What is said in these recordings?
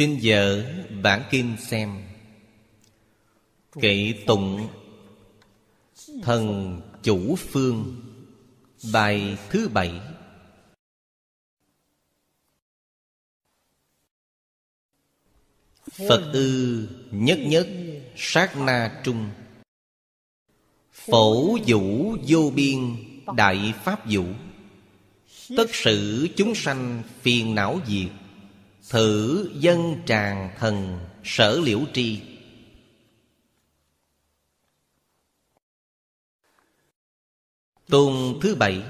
xin dở bản kinh xem. Kệ tụng thần chủ phương, bài thứ bảy. Phật ư nhất nhất sát na trung. Phổ vũ vô biên đại pháp vũ. Tất sự chúng sanh phiền não diệt. Thử dân tràng thần sở liễu tri. Tôn thứ bảy.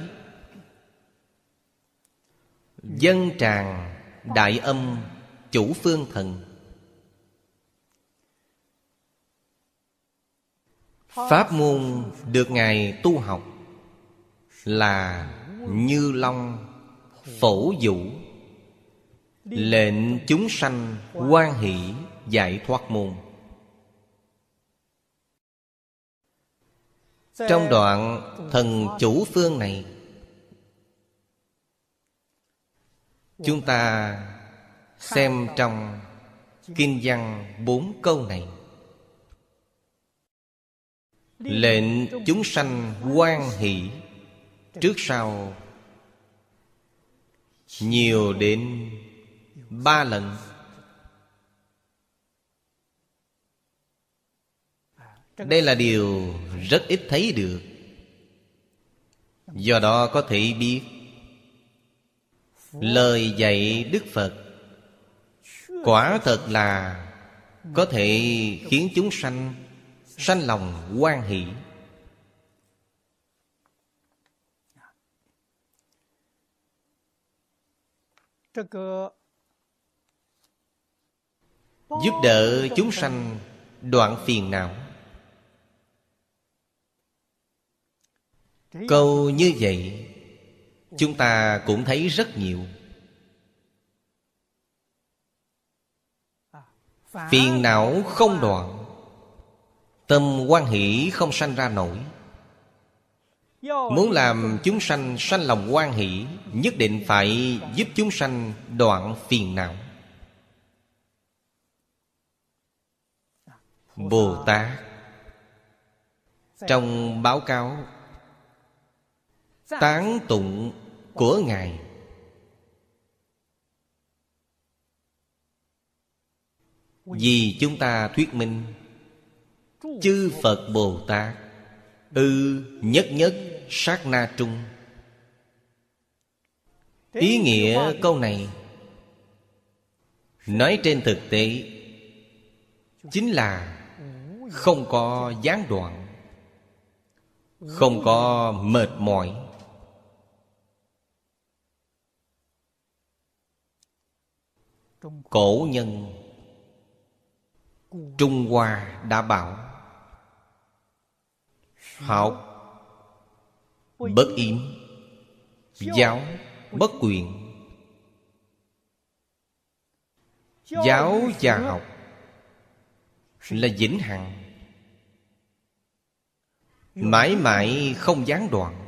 Dân tràng đại âm chủ phương thần. Pháp môn được Ngài tu học Là Như Long Phổ Vũ. Lệnh chúng sanh quan hỷ giải thoát môn. Trong đoạn thần chủ phương này, Chúng ta xem trong Kinh văn bốn câu này. Lệnh chúng sanh quan hỷ Trước sau, Nhiều đến ba lần. Đây là điều rất ít thấy được. Do đó có thể biết, Lời dạy Đức Phật Quả thật là Có thể khiến chúng sanh Sanh lòng quan hỷ. Giúp đỡ chúng sanh đoạn phiền não. Câu như vậy, Chúng ta cũng thấy rất nhiều. Phiền não không đoạn, Tâm quan hỷ không sanh ra nổi. Muốn làm chúng sanh sanh lòng quan hỷ, Nhất định phải giúp chúng sanh đoạn phiền não. Bồ Tát Trong báo cáo, Tán tụng của Ngài, Vì chúng ta thuyết minh, Chư Phật Bồ Tát Ư nhất nhất sát na trung. Ý nghĩa câu này Nói trên thực tế Chính là không có gián đoạn, Không có mệt mỏi. Cổ nhân Trung Hoa đã bảo Học Bất yếm, Giáo bất quyền. Giáo và học Là vĩnh hằng. Mãi mãi không gián đoạn.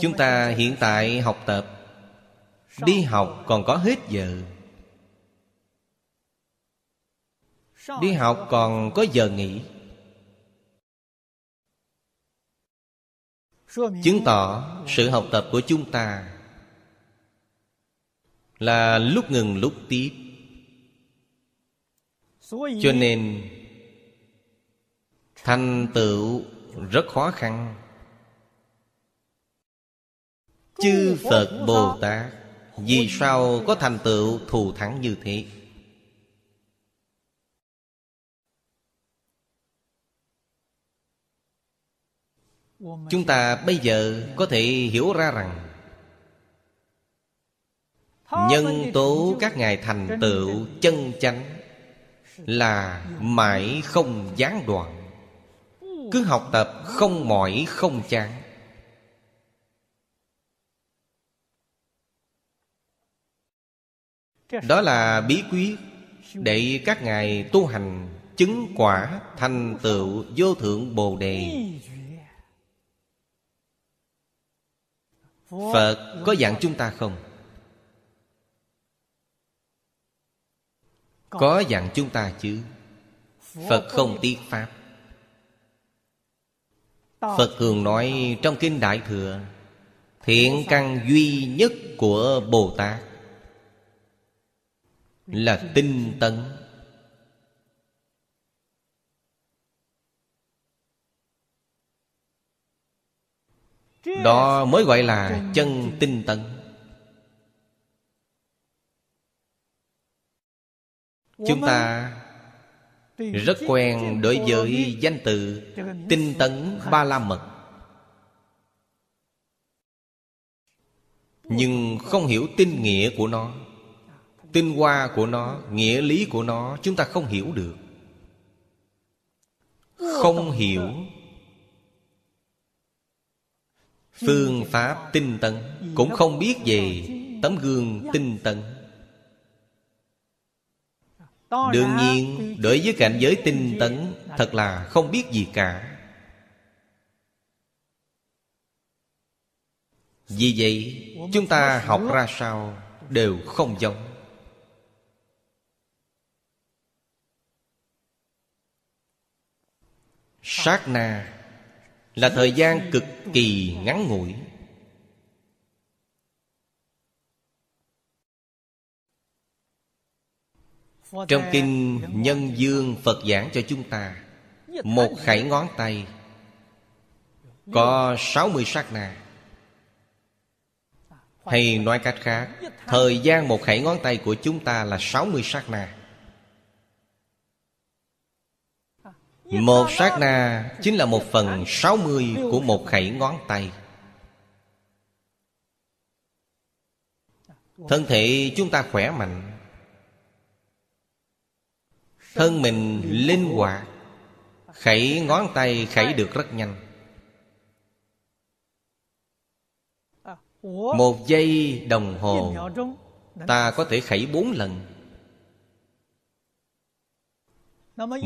Chúng ta hiện tại học tập. Đi học còn có hết giờ. Đi học còn có giờ nghỉ. Chứng tỏ sự học tập của chúng ta Là lúc ngừng lúc tiếp. Cho nên Thành tựu rất khó khăn. Chư Phật Bồ Tát Vì sao có thành tựu thù thắng như thế? Chúng ta bây giờ có thể hiểu ra rằng, nhân tố các ngài thành tựu chân chánh là mãi không gián đoạn. Cứ học tập không mỏi, không chán. Đó là bí quyết Để các ngài tu hành Chứng quả thành tựu vô thượng Bồ Đề. Phật có dặn chúng ta không? Có dặn chúng ta chứ? Phật không tiếc Pháp. Phật thường nói trong Kinh Đại Thừa Thiện căn duy nhất của Bồ Tát Là tinh tấn. Đó mới gọi là chân tinh tấn. Chúng ta rất quen đối với danh từ tinh tấn ba la mật. Nhưng không hiểu tinh nghĩa của nó, tinh hoa của nó, nghĩa lý của nó, chúng ta không hiểu được. Không hiểu. Phương pháp tinh tấn cũng không biết về tấm gương tinh tấn. Đương nhiên đối với cảnh giới tinh tấn Thật là không biết gì cả. Vì vậy chúng ta học ra sao Đều không giống. Sát na Là thời gian cực kỳ ngắn ngủi Trong kinh Nhân Dương Phật giảng cho chúng ta, Một khẩy ngón tay Có 60 sát na. Hay nói cách khác, Thời gian một khẩy ngón tay của chúng ta là 60 sát na. Một sát na chính là một phần 60 của một khẩy ngón tay. Thân thể chúng ta khỏe mạnh Thân mình linh hoạt, Khẩy ngón tay khẩy được rất nhanh. Một giây đồng hồ, Ta có thể khẩy bốn lần.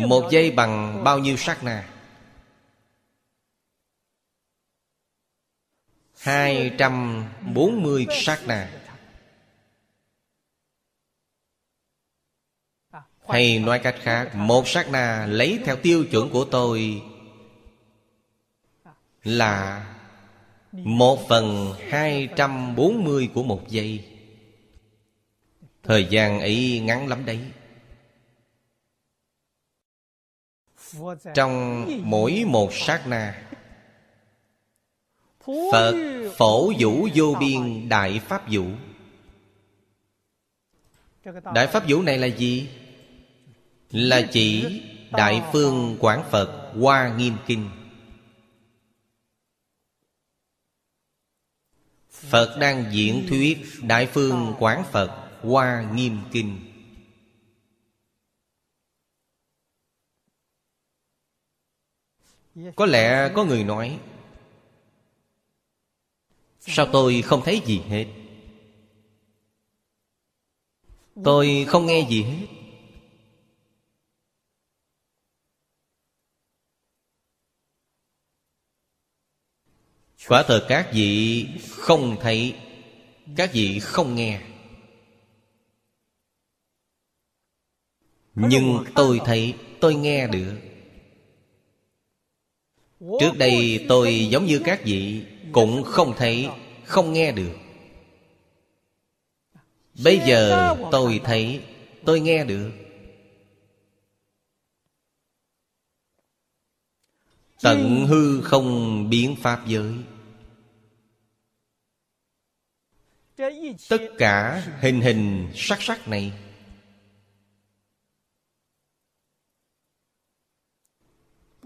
Một giây bằng bao nhiêu sát na? Hai trăm bốn mươi sát na. Hay nói cách khác, Một sát na lấy theo tiêu chuẩn của tôi Là Một phần hai trăm bốn mươi của một giây. Thời gian ấy ngắn lắm đấy. Trong mỗi một sát na, Phật phổ vũ vô biên đại pháp vũ. Đại pháp vũ này là gì? Là chỉ Đại Phương Quảng Phật Hoa Nghiêm Kinh. Phật đang diễn thuyết Đại Phương Quảng Phật Hoa Nghiêm Kinh. Có lẽ có người nói, Sao tôi không thấy gì hết? Tôi không nghe gì hết. Quả thật các vị không thấy Các vị không nghe. Nhưng tôi thấy tôi nghe được. Trước đây tôi giống như các vị Cũng không thấy Không nghe được. Bây giờ tôi thấy Tôi nghe được. Tận hư không biến pháp giới Tất cả hình hình sắc sắc này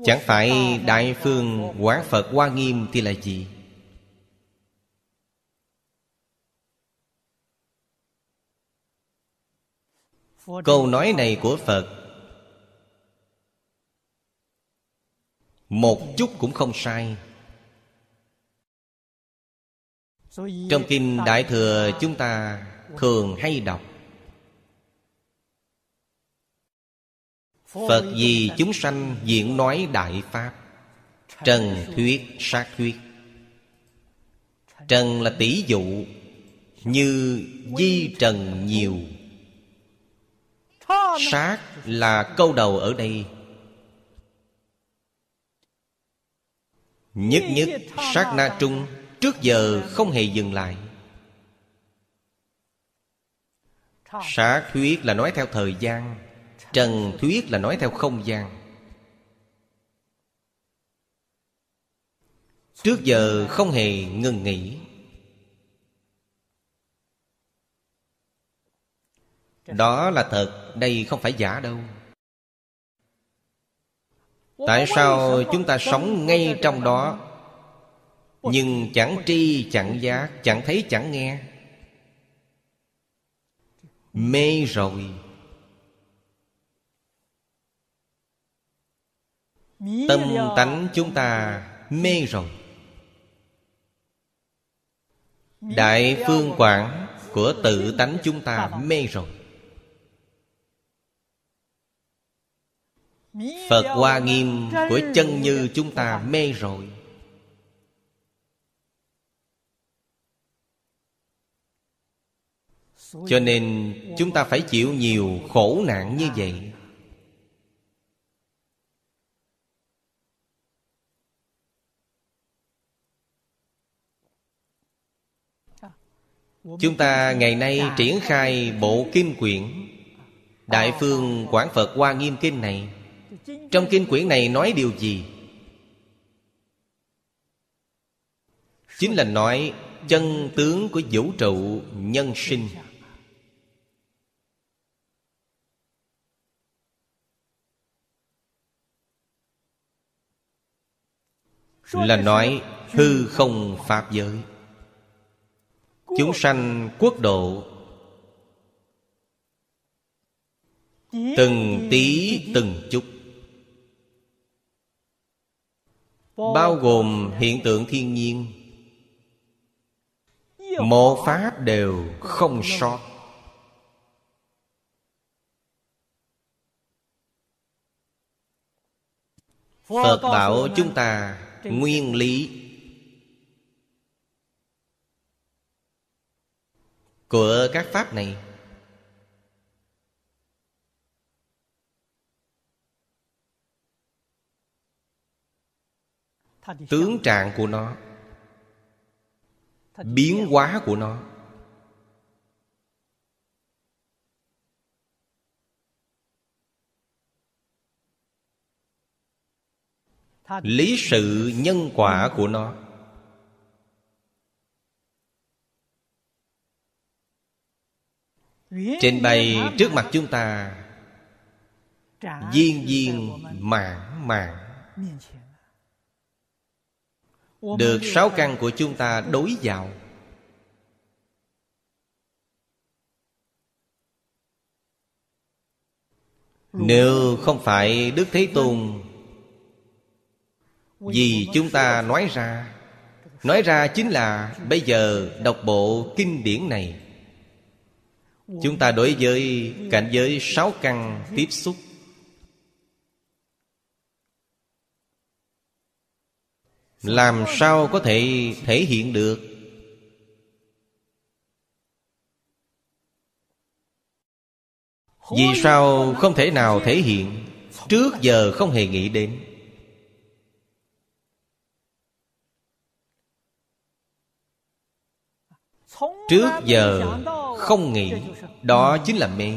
Chẳng phải Đại Phương Quán Phật Hoa Nghiêm thì là gì? Câu nói này của Phật Một chút cũng không sai trong kinh đại thừa chúng ta thường hay đọc phật vì chúng sanh diễn nói đại pháp trần thuyết sát thuyết. Trần là tỷ dụ như di trần nhiều. Sát là câu đầu ở đây. Nhất nhất sát na trung Trước giờ không hề dừng lại. Sát thuyết là nói theo thời gian, Trần thuyết là nói theo không gian. Trước giờ không hề ngừng nghỉ. Đó là thật, Đây không phải giả đâu. Tại sao chúng ta sống ngay trong đó? Nhưng chẳng tri chẳng giác Chẳng thấy chẳng nghe. Mê rồi. Tâm tánh chúng ta mê rồi. Đại phương quảng của tự tánh chúng ta mê rồi. Phật Hoa Nghiêm của chân như chúng ta mê rồi Cho nên chúng ta phải chịu nhiều khổ nạn như vậy. Chúng ta ngày nay triển khai bộ kinh quyển. Đại phương Quảng Phật Hoa Nghiêm Kinh này. Trong kinh quyển này nói điều gì? Chính là nói chân tướng của vũ trụ nhân sinh. Là nói hư không pháp giới. Chúng sanh quốc độ. Từng tí từng chút. Bao gồm hiện tượng thiên nhiên. Một pháp đều không sót Phật bảo chúng ta nguyên lý. Của các pháp này tướng trạng của nó biến hóa của nó lý sự nhân quả của nó. Trên bày trước mặt chúng ta, Viên viên mãn mãn. Được sáu căn của chúng ta đối vào. Nếu không phải Đức Thế Tôn vì chúng ta nói ra Nói ra chính là Bây giờ đọc bộ kinh điển này. Chúng ta đối với cảnh giới sáu căn tiếp xúc. Làm sao có thể thể hiện được? Vì sao không thể nào thể hiện? Trước giờ không hề nghĩ đến Trước giờ không nghĩ, Đó chính là mê.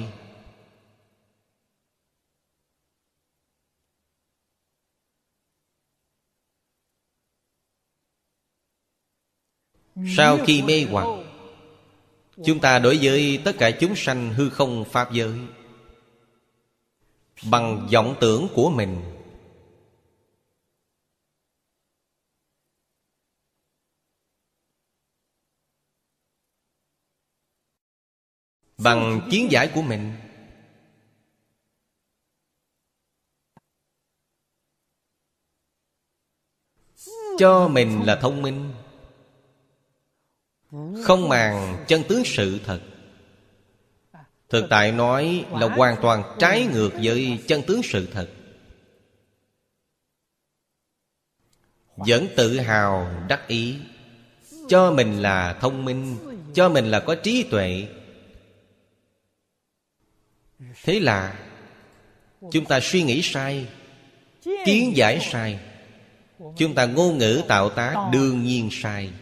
Sau khi mê hoặc, Chúng ta đối với tất cả chúng sanh hư không Pháp giới, Bằng vọng tưởng của mình Bằng kiến giải của mình. Cho mình là thông minh, Không màng chân tướng sự thật. Thực tại nói là hoàn toàn trái ngược với chân tướng sự thật. Vẫn tự hào đắc ý. Cho mình là thông minh, Cho mình là có trí tuệ. Thế là Chúng ta suy nghĩ sai, Kiến giải sai. Chúng ta ngôn ngữ tạo tác đương nhiên sai.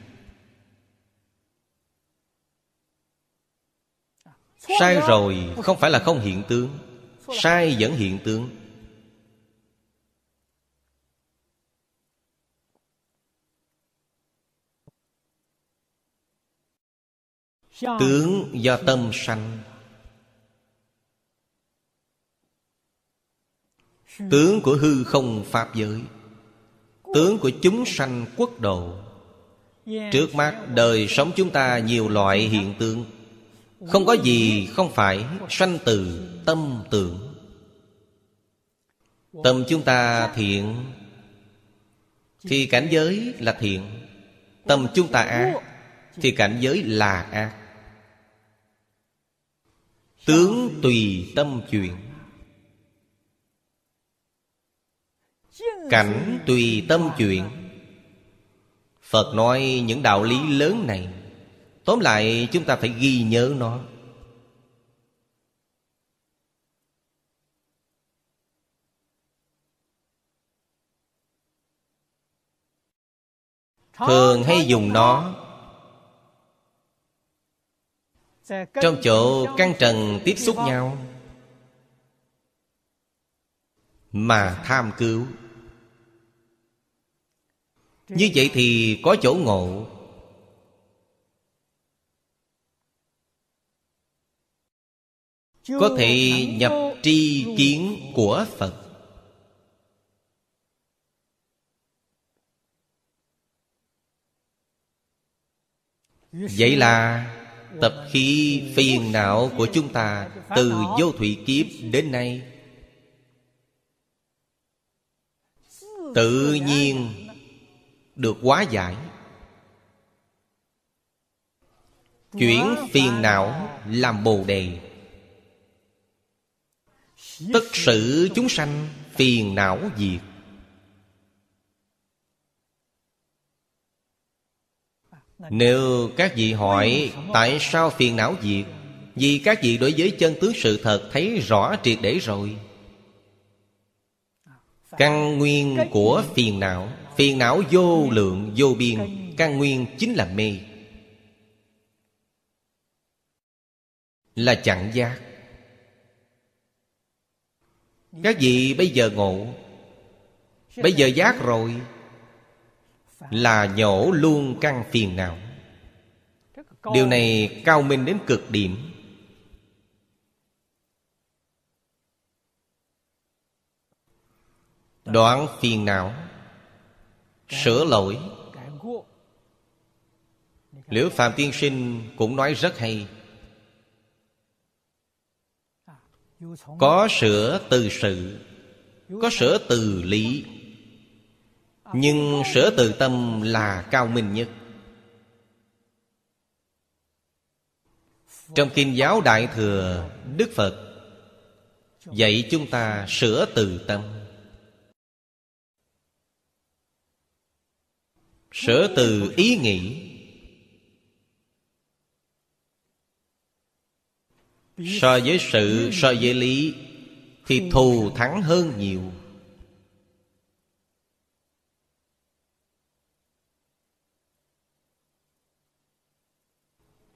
Sai rồi không phải là không hiện tướng, Sai vẫn hiện tướng. Tướng do tâm sanh. Tướng của hư không Pháp giới. Tướng của chúng sanh quốc độ. Trước mắt đời sống chúng ta nhiều loại hiện tượng. Không có gì không phải sanh từ tâm tưởng. Tâm chúng ta thiện Thì cảnh giới là thiện. Tâm chúng ta ác Thì cảnh giới là ác. Tướng tùy tâm chuyển Cảnh tùy tâm chuyện. Phật nói những đạo lý lớn này, Tóm lại chúng ta phải ghi nhớ nó. Thường hay dùng nó Trong chỗ căn trần tiếp xúc nhau Mà tham cứu như vậy thì có chỗ ngộ. Có thể nhập tri kiến của Phật. Vậy là tập khí phiền não của chúng ta Từ vô thủy kiếp đến nay. Tự nhiên được hóa giải. Chuyển phiền não làm bồ đề. Tất sự chúng sanh phiền não diệt. Nếu các vị hỏi tại sao phiền não diệt, vì các vị đối với chân tướng sự thật thấy rõ triệt để rồi. Căn nguyên của phiền não Phiền não vô lượng, vô biên, Căn nguyên chính là mê. Là chẳng giác. Các vị bây giờ ngộ. Bây giờ giác rồi. Là nhổ luôn căn phiền não. Điều này cao minh đến cực điểm. Đoạn phiền não. Sửa lỗi. Liễu Phạm Tiên Sinh cũng nói rất hay. Có sửa từ sự Có sửa từ lý. Nhưng sửa từ tâm là cao minh nhất. Trong Kinh giáo Đại Thừa Đức Phật Dạy chúng ta sửa từ tâm sở từ ý nghĩ. So với sự, so với lý Thì thù thắng hơn nhiều.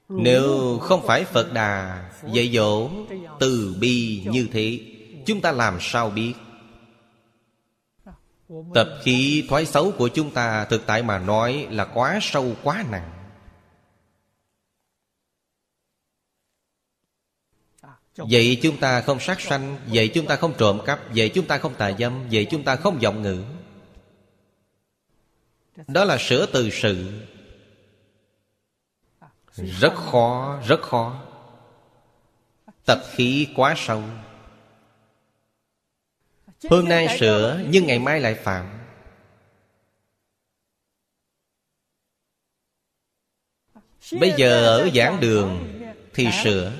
Nếu không phải Phật Đà dạy dỗ từ bi như thế Chúng ta làm sao biết? Tập khí thoái xấu của chúng ta Thực tại mà nói là quá sâu quá nặng. Vậy chúng ta không sát sanh Vậy chúng ta không trộm cắp Vậy chúng ta không tà dâm Vậy chúng ta không vọng ngữ. Đó là sửa từ sự. Rất khó, rất khó. Tập khí quá sâu. Hôm nay sửa, nhưng ngày mai lại phạm. Bây giờ ở giảng đường Thì sửa,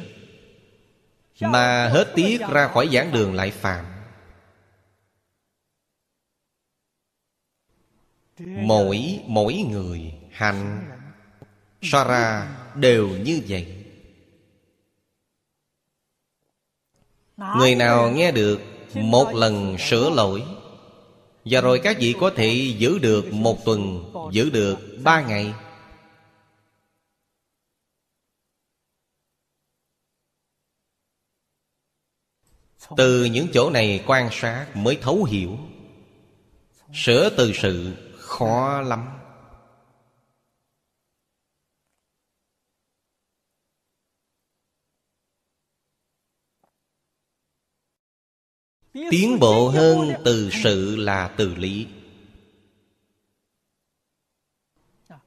Mà hết tiếc ra khỏi giảng đường lại phạm. Mỗi mỗi người hành So ra đều như vậy. Người nào nghe được một lần sửa lỗi. Và rồi các vị có thể giữ được một tuần, Giữ được ba ngày. Từ những chỗ này quan sát mới thấu hiểu. Sửa từ sự khó lắm. Tiến bộ hơn từ sự là từ lý.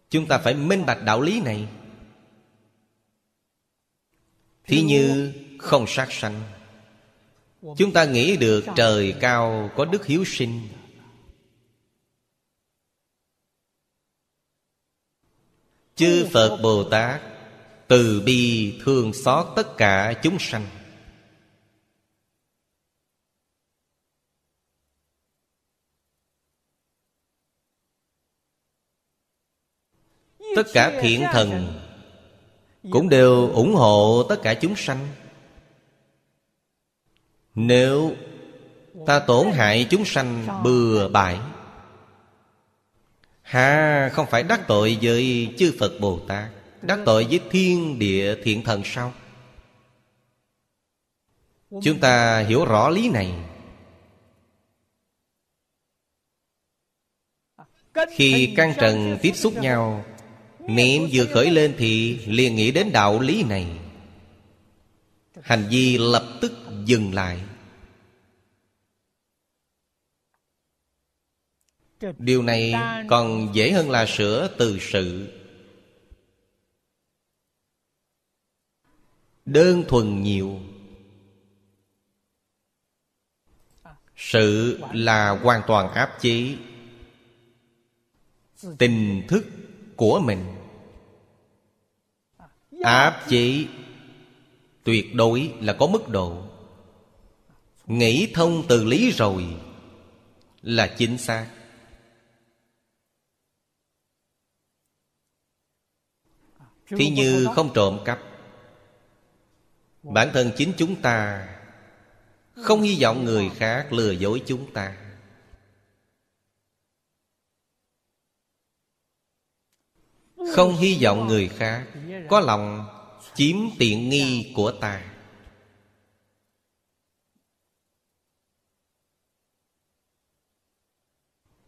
Chúng ta phải minh bạch đạo lý này. Thí như không sát sanh. Chúng ta nghĩ được trời cao có đức hiếu sinh. Chư phật bồ tát từ bi thương xót tất cả chúng sanh. Tất cả thiện thần cũng đều ủng hộ tất cả chúng sanh. Nếu ta tổn hại chúng sanh bừa bãi Hà không phải đắc tội với chư Phật Bồ Tát Đắc tội với thiên địa thiện thần sao? Chúng ta hiểu rõ lý này. Khi căn trần tiếp xúc nhau Niệm vừa khởi lên thì liền nghĩ đến đạo lý này. Hành vi lập tức dừng lại. Điều này còn dễ hơn là sửa từ sự. Đơn thuần nhiều. Sự là hoàn toàn áp chế. Tình thức của mình. Áp chế Tuyệt đối là có mức độ. Nghĩ thông từ lý rồi Là chính xác. Thí như không trộm cắp. Bản thân chính chúng ta Không hy vọng người khác lừa dối chúng ta Không hy vọng người khác Có lòng chiếm tiện nghi của ta.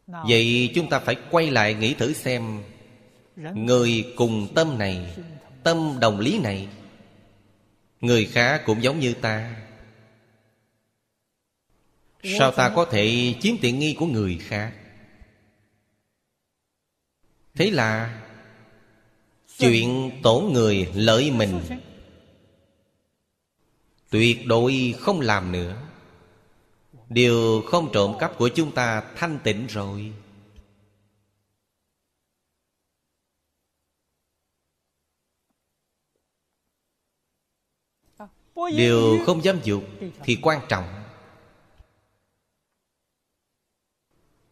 Vậy chúng ta phải quay lại nghĩ thử xem, Người cùng tâm này, Tâm đồng lý này, Người khác cũng giống như ta. Sao ta có thể chiếm tiện nghi của người khác? Thế là Chuyện tổn người lợi mình. Tuyệt đối không làm nữa. Điều không trộm cắp của chúng ta thanh tịnh rồi. Điều không dám dục thì quan trọng.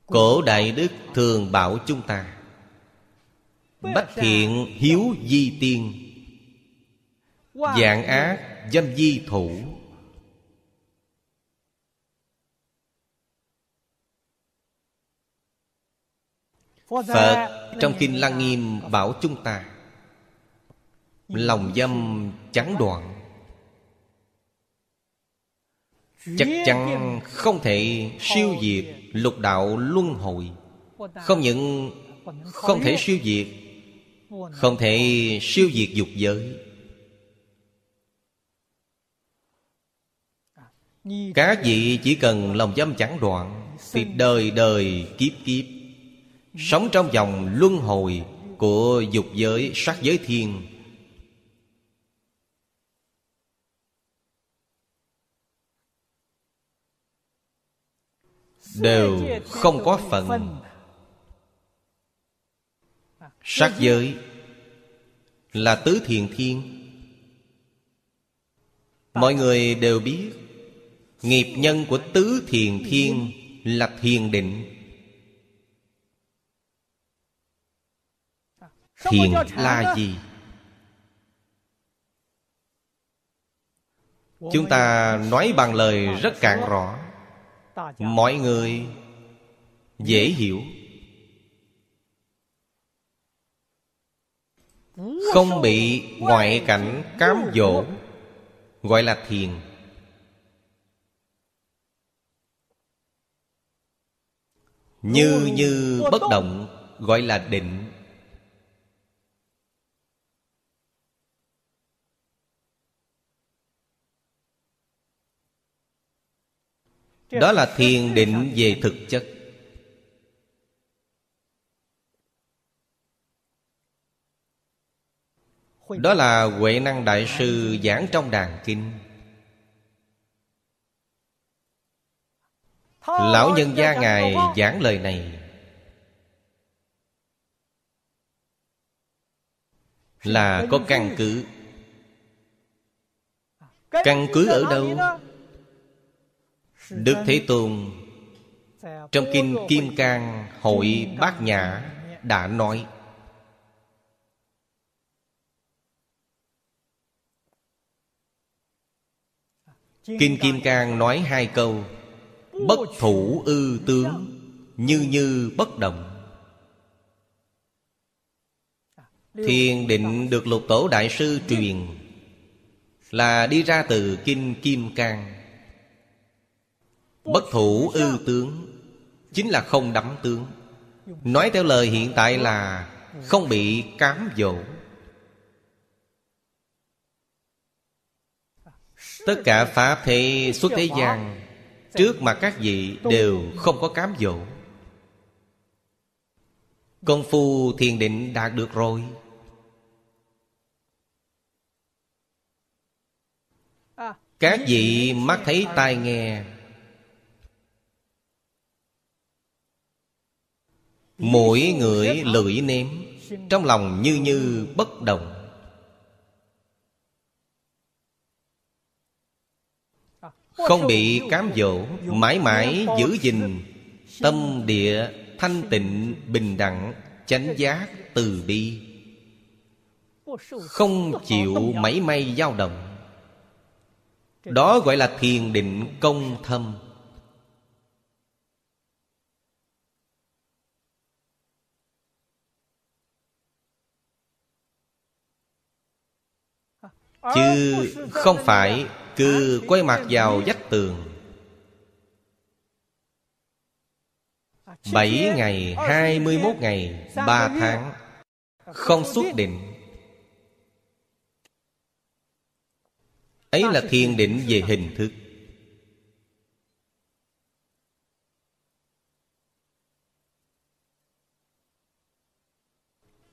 Cổ Đại Đức thường bảo chúng ta Bách thiện hiếu di tiên. Dạng ác dâm di thủ. Phật trong Kinh Lăng Nghiêm bảo chúng ta, Lòng dâm chẳng đoạn. Chắc chắn không thể siêu diệt lục đạo luân hồi. Không những không thể siêu diệt không thể siêu diệt dục giới. Các vị chỉ cần lòng dâm chẳng đoạn, Thì đời đời kiếp kiếp. Sống trong vòng luân hồi Của dục giới sắc giới thiên. Đều không có phần sắc giới là tứ thiền thiên. Mọi người đều biết, Nghiệp nhân của tứ thiền thiên Là thiền định. Thiền là gì? Chúng ta nói bằng lời rất cạn rõ. Mọi người dễ hiểu. Không bị ngoại cảnh cám dỗ, Gọi là thiền. Như như bất động, Gọi là định. Đó là thiền định về thực chất. Đó là Huệ Năng Đại Sư giảng trong đàn kinh. Lão nhân gia Ngài giảng lời này. Là có căn cứ. Căn cứ ở đâu? Đức Thế Tôn. Trong Kinh Kim Cang Hội Bát Nhã Đã nói Kinh Kim Cang nói hai câu, Bất thủ ư tướng, Như như bất động. Thiền định được lục tổ đại sư truyền, Là đi ra từ Kinh Kim Cang. Bất thủ ư tướng, Chính là không đắm tướng. Nói theo lời hiện tại là Không bị cám dỗ. Tất cả Pháp thế xuất thế gian, Trước mặt các vị đều không có cám dỗ. Công phu thiền định đạt được rồi. Các vị mắt thấy tai nghe. Mỗi người lưỡi nếm, Trong lòng như như bất động. Không bị cám dỗ, Mãi mãi giữ gìn. Tâm địa thanh tịnh, bình đẳng, Chánh giác từ bi. Không chịu mảy may dao động. Đó gọi là thiền định công thâm. Chứ không phải cứ quay mặt vào vách tường. Bảy ngày, hai mươi mốt ngày, ba tháng. Không xuất định. Ấy là thiền định về hình thức.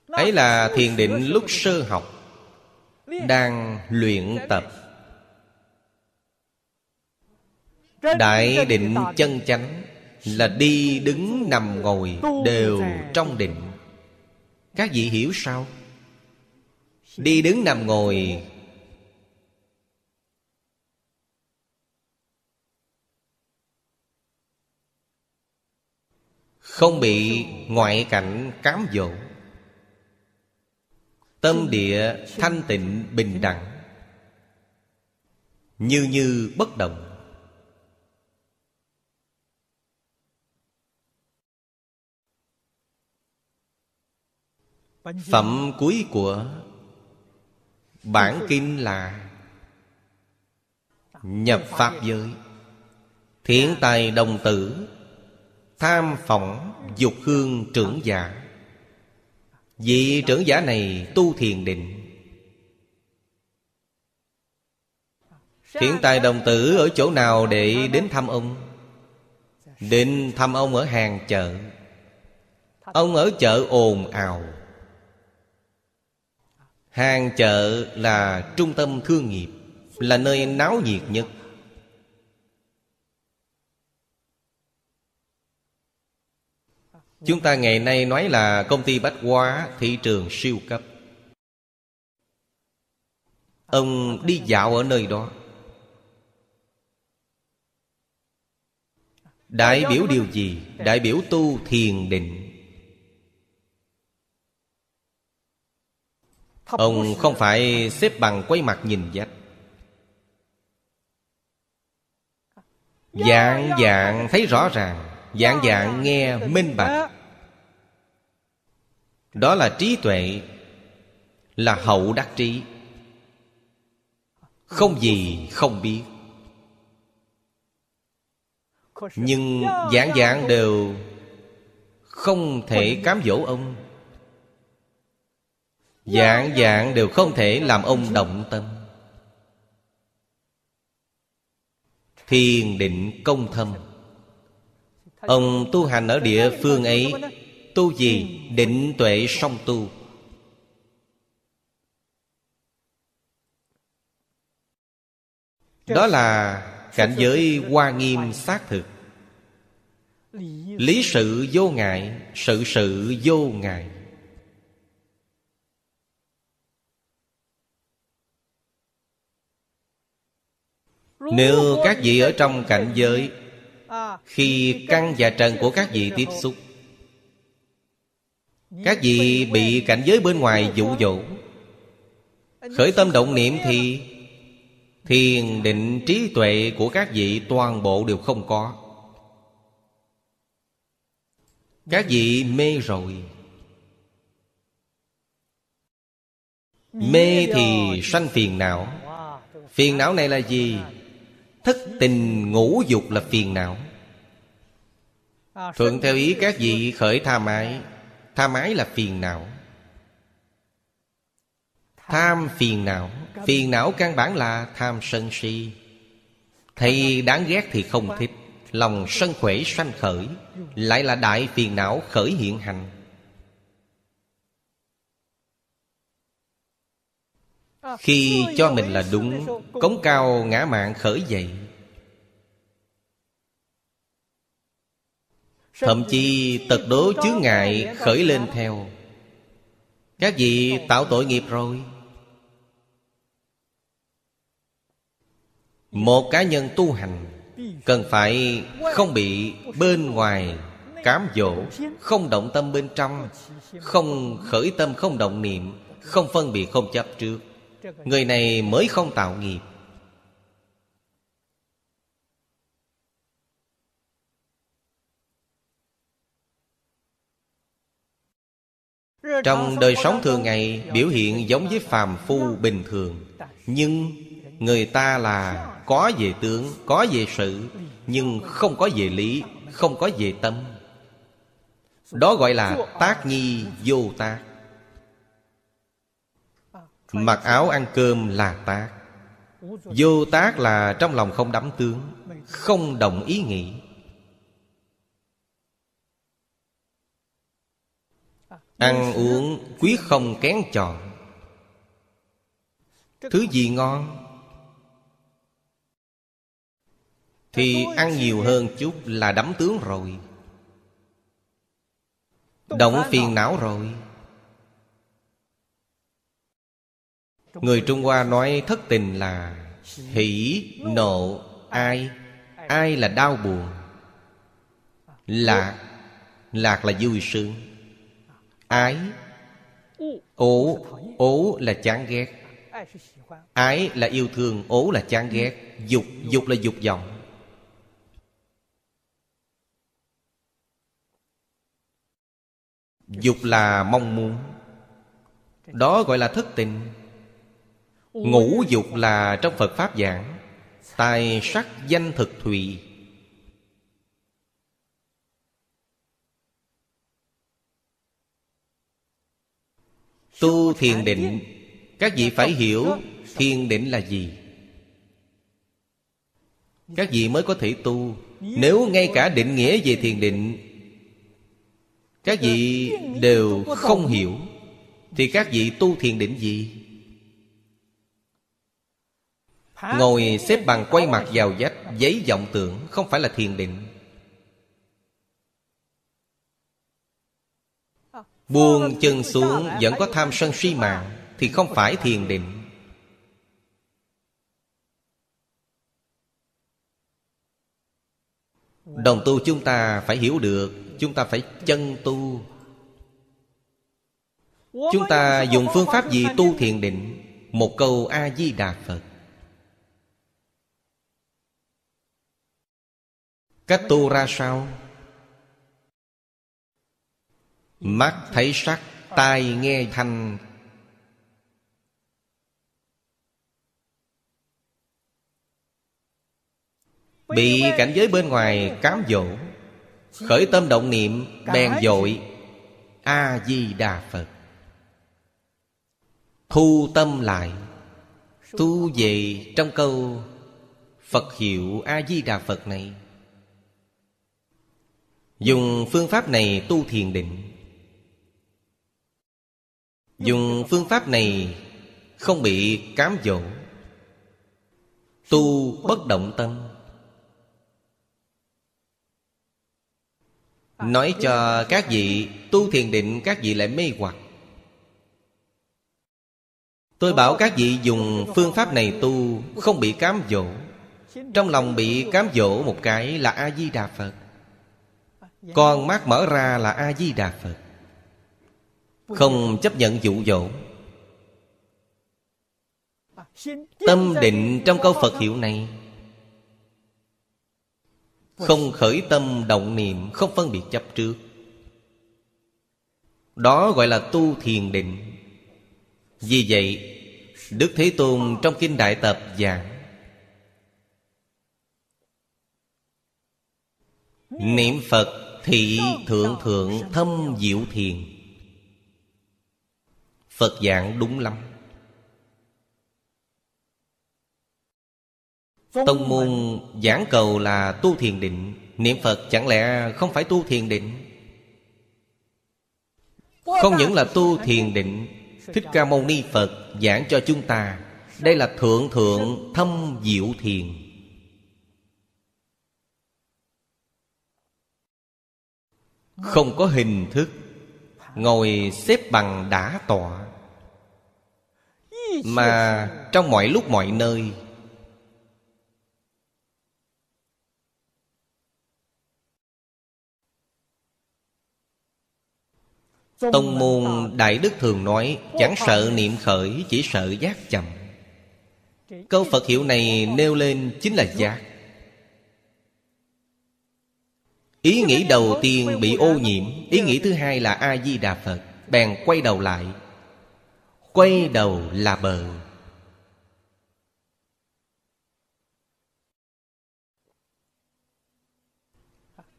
Ấy là thiền định lúc sơ học Đang luyện tập. Đại định chân chánh Là đi đứng nằm ngồi Đều trong định. Các vị hiểu sao? Đi đứng nằm ngồi. Không bị ngoại cảnh cám dỗ. Tâm địa thanh tịnh bình đẳng. Như như bất động Phẩm cuối của Bản kinh là Nhập Pháp giới. Thiện tài đồng tử, Tham phỏng dục hương trưởng giả. Vị trưởng giả này tu thiền định. Thiện tài đồng tử ở chỗ nào để đến thăm ông? Định thăm ông ở hàng chợ. Ông ở chợ ồn ào. Hàng chợ là trung tâm thương nghiệp, Là nơi náo nhiệt nhất. Chúng ta ngày nay nói là công ty bách hóa, thị trường siêu cấp. Ông đi dạo ở nơi đó. Đại biểu điều gì? Đại biểu tu thiền định. Ông không phải xếp bằng quay mặt nhìn dách Dạng dạng thấy rõ ràng Dạng dạng nghe minh bạch. Đó là trí tuệ Là hậu đắc trí. Không gì không biết. Nhưng dạng dạng đều Không thể cám dỗ ông Dạng dạng đều không thể làm ông động tâm. Thiền định công thâm. Ông tu hành ở địa phương ấy, Tu gì? Định tuệ song tu. Đó là cảnh giới hoa nghiêm xác thực. Lý sự vô ngại, Sự sự vô ngại. Nếu các vị ở trong cảnh giới Khi căn và trần của các vị tiếp xúc Các vị bị cảnh giới bên ngoài dụ dỗ Khởi tâm động niệm thì Thiền định trí tuệ của các vị toàn bộ đều không có. Các vị mê rồi. Mê thì sanh phiền não. Phiền não này là gì? Thất tình ngũ dục là phiền não. Thuận theo ý các vị khởi tham ái Tham ái là phiền não. Tham phiền não. Phiền não căn bản là tham sân si. Thầy đáng ghét thì không thích. Lòng sân khỏe sanh khởi. Lại là đại phiền não khởi hiện hành. Khi cho mình là đúng, Cống cao ngã mạng khởi dậy. Thậm chí tật đố chướng ngại khởi lên theo. Các vị tạo tội nghiệp rồi. Một cá nhân tu hành Cần phải không bị bên ngoài cám dỗ, Không động tâm bên trong, Không khởi tâm không động niệm, Không phân biệt không chấp trước. Người này mới không tạo nghiệp. Trong đời sống thường ngày, Biểu hiện giống với phàm phu bình thường. Nhưng người ta là có về tướng, Có về sự, Nhưng không có về lý, Không có về tâm. Đó gọi là tác nhi vô tác. Mặc áo ăn cơm là tác. Vô tác là trong lòng không đắm tướng, Không động ý nghĩ. Ăn uống quyết không kén chọn. Thứ gì ngon? Thì ăn nhiều hơn chút là đắm tướng rồi. Động phiền não rồi. Người Trung Hoa nói thất tình là Hỷ, nộ, ai. Ai là đau buồn? Lạc. Lạc là vui sướng. Ái. Ố. Ố là chán ghét. Ái là yêu thương. Ố là chán ghét. Dục. Dục là dục vọng. Dục là mong muốn. Đó gọi là thất tình. Ngũ dục là trong Phật Pháp giảng, Tài sắc danh thực thùy. Tu thiền định, Các vị phải hiểu thiền định là gì. Các vị mới có thể tu. Nếu ngay cả định nghĩa về thiền định, Các vị đều không hiểu, Thì các vị tu thiền định gì? Ngồi xếp bằng quay mặt vào vách, Giấy vọng tưởng, Không phải là thiền định. Buông chân xuống, Vẫn có tham sân si mạng Thì không phải thiền định. Đồng tu chúng ta phải hiểu được, Chúng ta phải chân tu. Chúng ta dùng phương pháp gì tu thiền định? Một câu A-di-đà Phật. Cách tu ra sao? Mắt thấy sắc Tai nghe thanh. Bị cảnh giới bên ngoài cám dỗ Khởi tâm động niệm Bèn dội. A-di-đà Phật. Thu tâm lại. Thu về trong câu Phật hiệu A-di-đà Phật này Dùng phương pháp này tu thiền định. Dùng phương pháp này Không bị cám dỗ. Tu bất động tâm. Nói cho các vị tu thiền định, các vị lại mê hoặc. Tôi bảo các vị dùng phương pháp này tu Không bị cám dỗ. Trong lòng bị cám dỗ một cái là A-di-đà Phật. Con mắt mở ra là A-di-đà Phật. Không chấp nhận dụ dỗ. Tâm định trong câu Phật hiệu này. Không khởi tâm động niệm Không phân biệt chấp trước. Đó gọi là tu thiền định. Vì vậy Đức Thế Tôn trong Kinh Đại Tập giảng Niệm Phật thị thượng thượng thâm diệu thiền. Phật giảng đúng lắm. Tông môn giảng cầu là tu thiền định. Niệm Phật chẳng lẽ không phải tu thiền định? Không những là tu thiền định Thích Ca Mâu Ni Phật giảng cho chúng ta. Đây là thượng thượng thâm diệu thiền Không có hình thức. Ngồi xếp bằng đã tọa. Mà trong mọi lúc, mọi nơi. Tông môn Đại Đức thường nói, Chẳng sợ niệm khởi, Chỉ sợ giác chậm. Câu Phật hiệu này nêu lên chính là giác. Ý nghĩ đầu tiên bị ô nhiễm Ý nghĩ thứ hai là A-di-đà Phật. Bèn quay đầu lại. Quay đầu là bờ.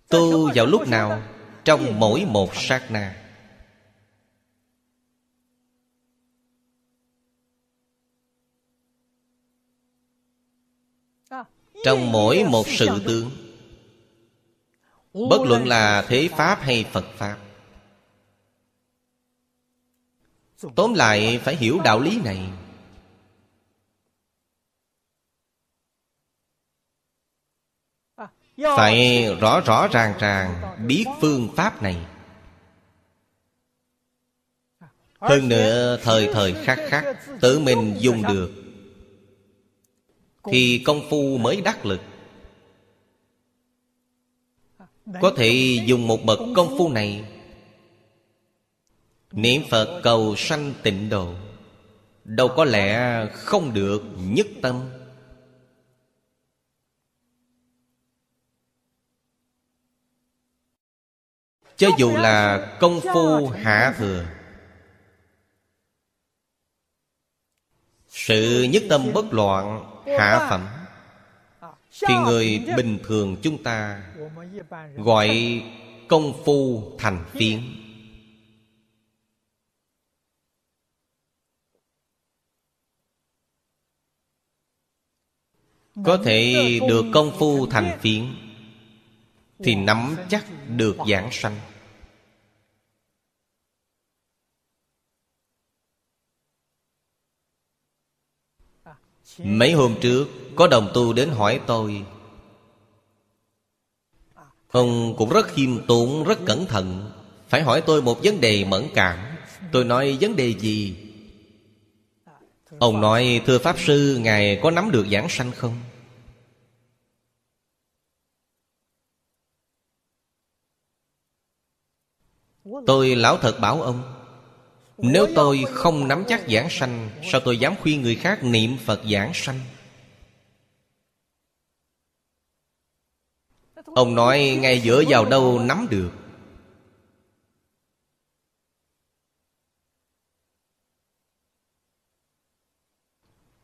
Tu vào lúc nào? Trong mỗi một sát na Trong mỗi một sự tướng Bất luận là thế Pháp hay Phật Pháp. Tóm lại, phải hiểu đạo lý này. Phải rõ rõ ràng ràng Biết phương pháp này. Hơn nữa, thời thời khắc khắc, Tự mình dùng được, Thì công phu mới đắc lực. Có thể dùng một bậc công phu này. Niệm Phật cầu sanh tịnh độ. Đâu có lẽ không được nhất tâm. Cho dù là công phu hạ thừa Sự nhất tâm bất loạn hạ phẩm thì người bình thường chúng ta Gọi công phu thành phiến. Có thể được công phu thành phiến Thì nắm chắc được giảng sanh. Mấy hôm trước, Có đồng tu đến hỏi tôi. Ông cũng rất khiêm tốn, Rất cẩn thận. Phải hỏi tôi một vấn đề mẫn cảm. Tôi nói, vấn đề gì? Ông nói, thưa Pháp Sư, Ngài có nắm được giảng sanh không? Tôi lão thật bảo ông nếu tôi không nắm chắc giảng sanh, Sao tôi dám khuyên người khác niệm Phật giảng sanh? Ông nói, ngay giữa vào đâu nắm được.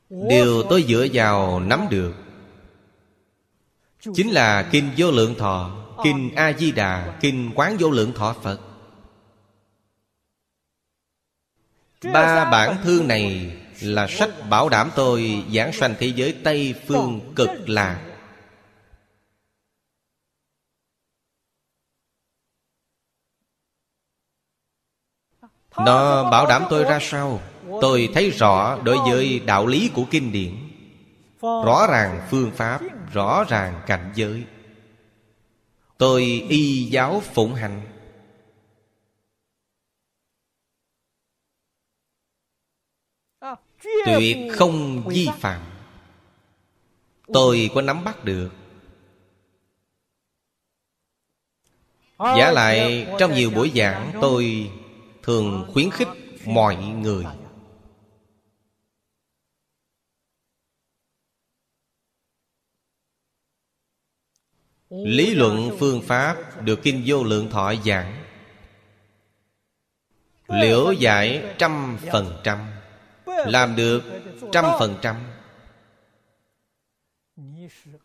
Điều tôi dựa vào nắm được Chính là Kinh Vô Lượng Thọ, Kinh A-di-đà Kinh Quán Vô Lượng Thọ Phật. Ba bản thư này Là sách bảo đảm tôi Giảng sanh thế giới Tây Phương cực lạc. Nó bảo đảm tôi ra sao? Tôi thấy rõ đối với đạo lý của kinh điển. Rõ ràng phương pháp, Rõ ràng cảnh giới. Tôi y giáo phụng hành. Tuyệt không vi phạm Tôi có nắm bắt được. Giả lại trong nhiều buổi giảng Tôi thường khuyến khích mọi người. Lý luận phương pháp được Kinh Vô Lượng Thọ giảng. Liễu giải trăm phần trăm làm được trăm phần trăm.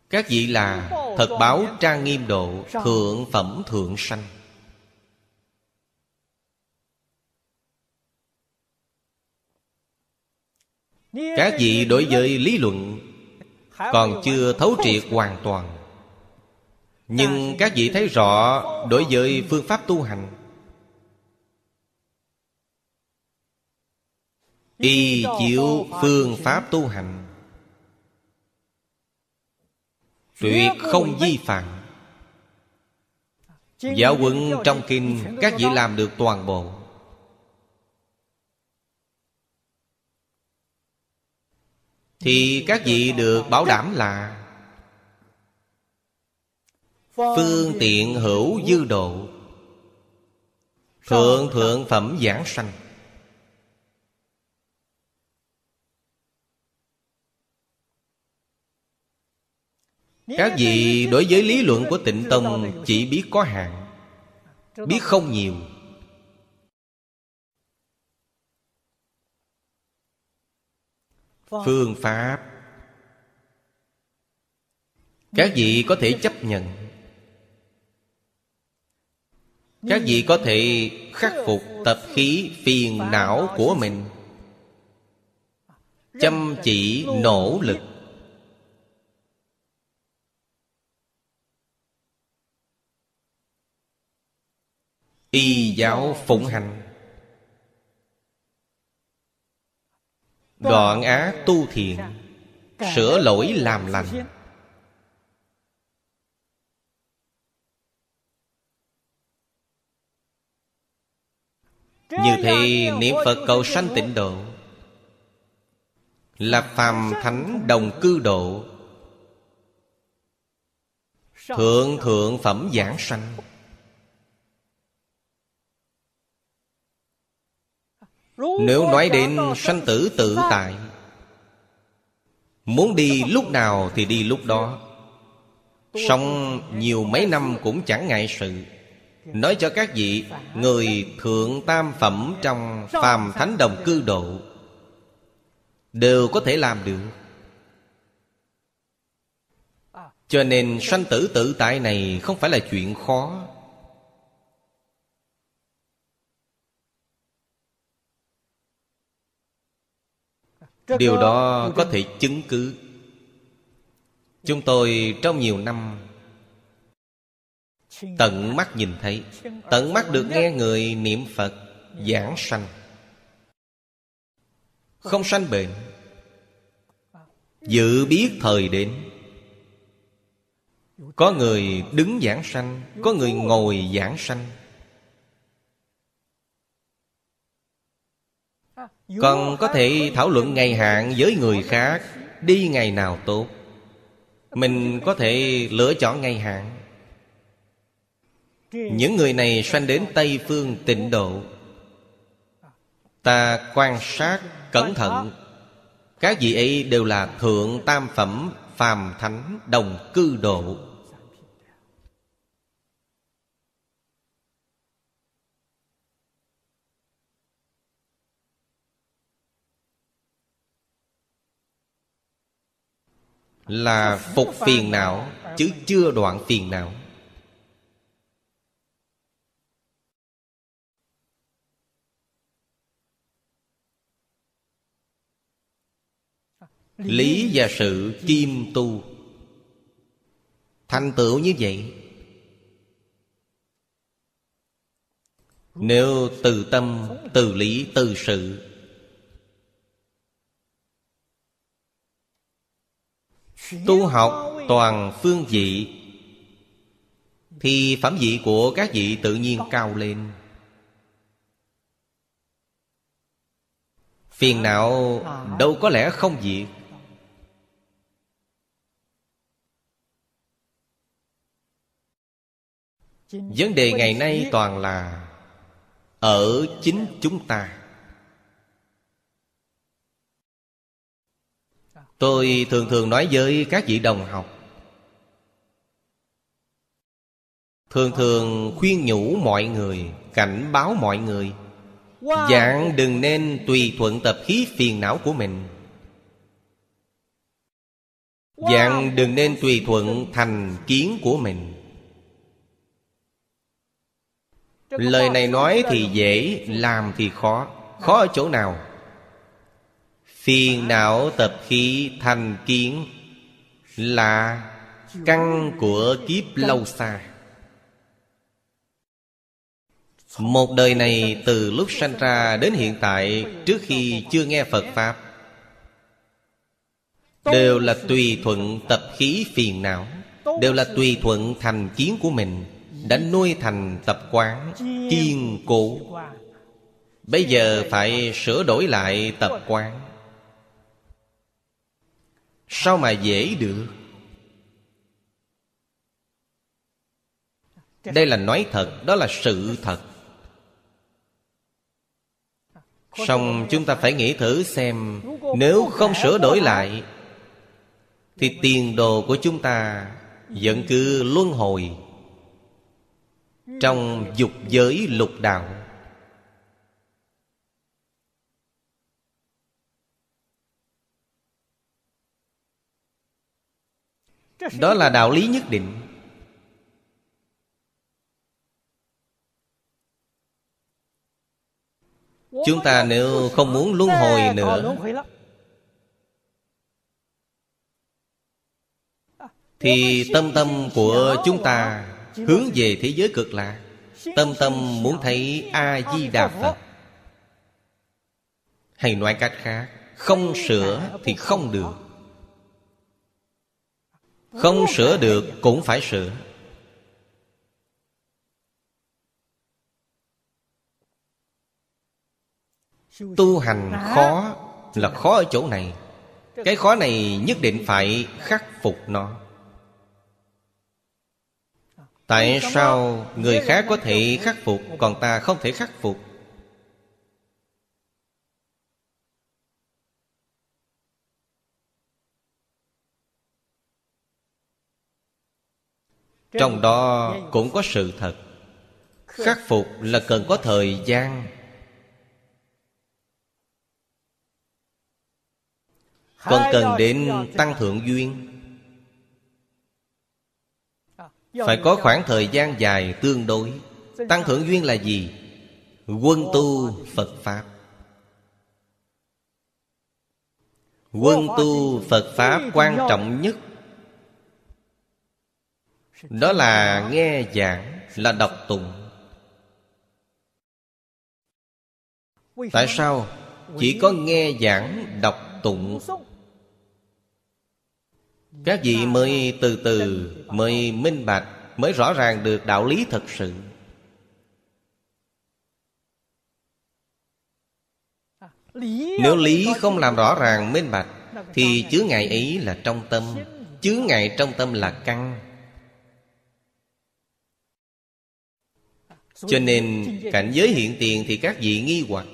Các vị là thật báo trang nghiêm độ, Thượng phẩm thượng sanh. Các vị đối với lý luận Còn chưa thấu triệt hoàn toàn. Nhưng các vị thấy rõ Đối với phương pháp tu hành Y chịu phương pháp tu hành. Tuyệt không vi phạm. Giáo huấn trong kinh, Các vị làm được toàn bộ. Thì các vị được bảo đảm là Phương tiện hữu dư độ, Thượng thượng phẩm giảng sanh. Các vị đối với lý luận của tịnh Tông Chỉ biết có hạn, Biết không nhiều. Phương pháp các vị có thể chấp nhận, các vị có thể khắc phục tập khí phiền não của mình, chăm chỉ nỗ lực. Y giáo phụng hành. Đoạn á tu thiện Sửa lỗi làm lành. Như thế niệm Phật cầu sanh tịnh độ, Là phàm thánh đồng cư độ, Thượng thượng phẩm giảng sanh. Nếu nói đến sanh tử tự tại, Muốn đi lúc nào thì đi lúc đó. Sống nhiều mấy năm cũng chẳng ngại sự. Nói cho các vị, Người thượng tam phẩm trong phàm thánh đồng cư độ, Đều có thể làm được. Cho nên sanh tử tự tại này không phải là chuyện khó. Điều đó có thể chứng cứ. Chúng tôi trong nhiều năm tận mắt nhìn thấy tận mắt được nghe người niệm phật giảng sanh. Không sanh bệnh dự biết thời đến. Có người đứng giảng sanh có người ngồi giảng sanh Còn có thể thảo luận ngày hạn với người khác Đi ngày nào tốt. Mình có thể lựa chọn ngày hạn. Những người này sanh đến tây phương tịnh độ. Ta quan sát cẩn thận. Các vị ấy đều là thượng tam phẩm phàm thánh đồng cư độ là phục phiền não, chứ chưa đoạn phiền não. Lý và sự kim tu. Thành tựu như vậy. Nếu từ tâm, từ lý, từ sự tu học toàn phương vị, thì phẩm vị của các vị tự nhiên cao lên. Phiền não đâu có lẽ không diệt. Vấn đề ngày nay toàn là ở chính chúng ta. Tôi thường thường nói với các vị đồng học. Thường thường khuyên nhủ mọi người cảnh báo mọi người. Dạng đừng nên tùy thuận tập khí phiền não của mình. Dạng đừng nên tùy thuận thành kiến của mình. Lời này nói thì dễ làm thì khó. Khó ở chỗ nào phiền não tập khí thành kiến là căn của kiếp lâu xa. Một đời này từ lúc sanh ra đến hiện tại, trước khi chưa nghe phật pháp, đều là tùy thuận tập khí phiền não, đều là tùy thuận thành kiến của mình, đã nuôi thành tập quán kiên cố. Bây giờ phải sửa đổi lại tập quán sao mà dễ được? Đây là nói thật, đó là sự thật. Xong, chúng ta phải nghĩ thử xem, Nếu không sửa đổi lại, Thì tiền đồ của chúng ta Vẫn cứ luân hồi Trong dục giới lục đạo. Đó là đạo lý nhất định. Chúng ta nếu không muốn luân hồi nữa, Thì tâm tâm của chúng ta Hướng về thế giới cực lạc. Tâm tâm muốn thấy A-di-đà Phật. Hay nói cách khác, Không sửa thì không được. Không sửa được cũng phải sửa. Tu hành khó là khó ở chỗ này. Cái khó này nhất định phải khắc phục nó. Tại sao người khác có thể khắc phục, Còn ta không thể khắc phục? Trong đó cũng có sự thật. Khắc phục là cần có thời gian. Còn cần đến tăng thượng duyên. Phải có khoảng thời gian dài tương đối. Tăng thượng duyên là gì? Quân tu Phật Pháp. Quân tu Phật Pháp quan trọng nhất Đó là nghe giảng Là đọc tụng. Tại sao? Chỉ có nghe giảng, đọc tụng? Các vị mới từ từ mới minh bạch mới rõ ràng được đạo lý thật sự. Nếu lý không làm rõ ràng minh bạch thì chứa ngại ấy là trong tâm. chứa ngại trong tâm là căn Cho nên cảnh giới hiện tiền thì các vị nghi hoặc.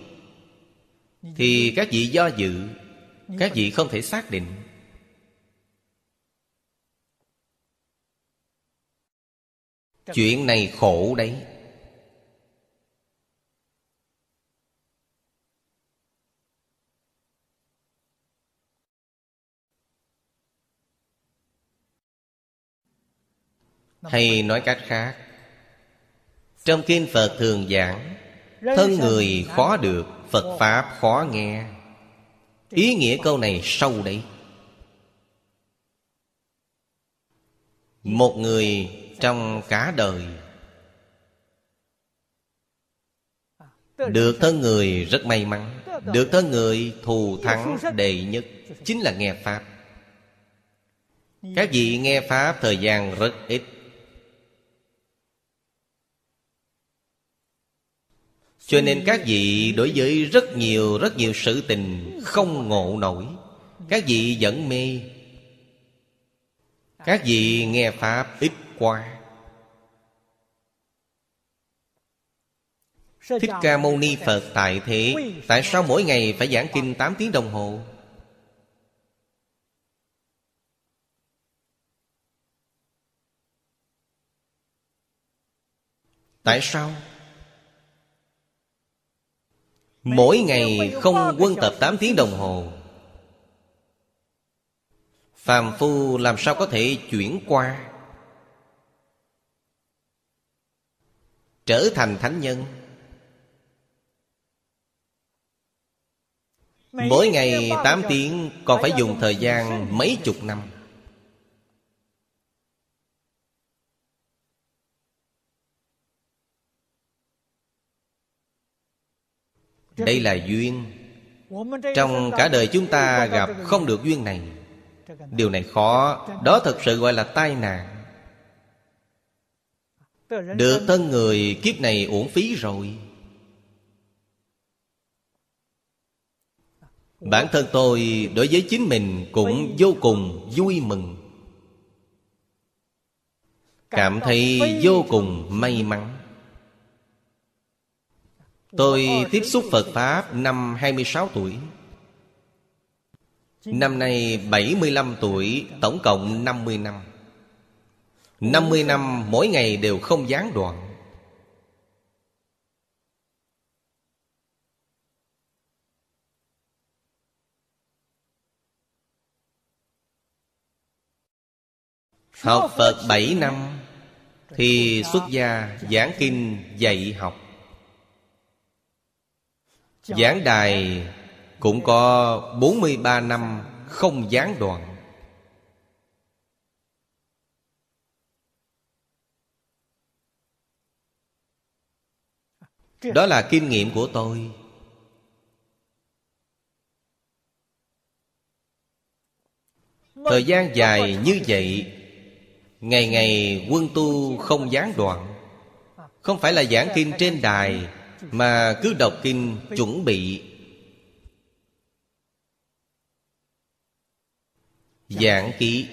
Thì các vị do dự Các vị không thể xác định. Chuyện này khổ đấy. Hay nói cách khác Trong Kinh Phật thường giảng Thân người khó được Phật Pháp khó nghe. Ý nghĩa câu này sâu đấy. Một người trong cả đời Được thân người rất may mắn Được thân người thù thắng đệ nhất Chính là nghe Pháp. Các vị nghe Pháp thời gian rất ít Cho nên các vị đối với rất nhiều rất nhiều sự tình không ngộ nổi. Các vị vẫn mê. Các vị nghe Pháp ít qua. Thích Ca Mâu Ni Phật tại thế, Tại sao mỗi ngày phải giảng kinh 8 tiếng đồng hồ? Tại sao? Mỗi ngày không quân tập 8 tiếng đồng hồ. Phàm phu làm sao có thể chuyển qua? Trở thành thánh nhân. Mỗi ngày 8 tiếng Còn phải dùng thời gian mấy chục năm. Đây là duyên. Trong cả đời chúng ta gặp không được duyên này. Điều này khó. Đó thật sự gọi là tai nạn. Được thân người, kiếp này uổng phí rồi. Bản thân tôi đối với chính mình cũng vô cùng vui mừng. Cảm thấy vô cùng may mắn. Tôi tiếp xúc Phật Pháp năm 26 tuổi. Năm nay 75 tuổi, Tổng cộng 50 năm. 50 năm mỗi ngày đều không gián đoạn. Học Phật 7 năm Thì xuất gia giảng kinh dạy học. Giảng đài cũng có 43 năm không gián đoạn. Đó là kinh nghiệm của tôi. Thời gian dài như vậy Ngày ngày quân tu không gián đoạn. Không phải là giảng kinh trên đài mà cứ đọc kinh chuẩn bị. Giảng ký.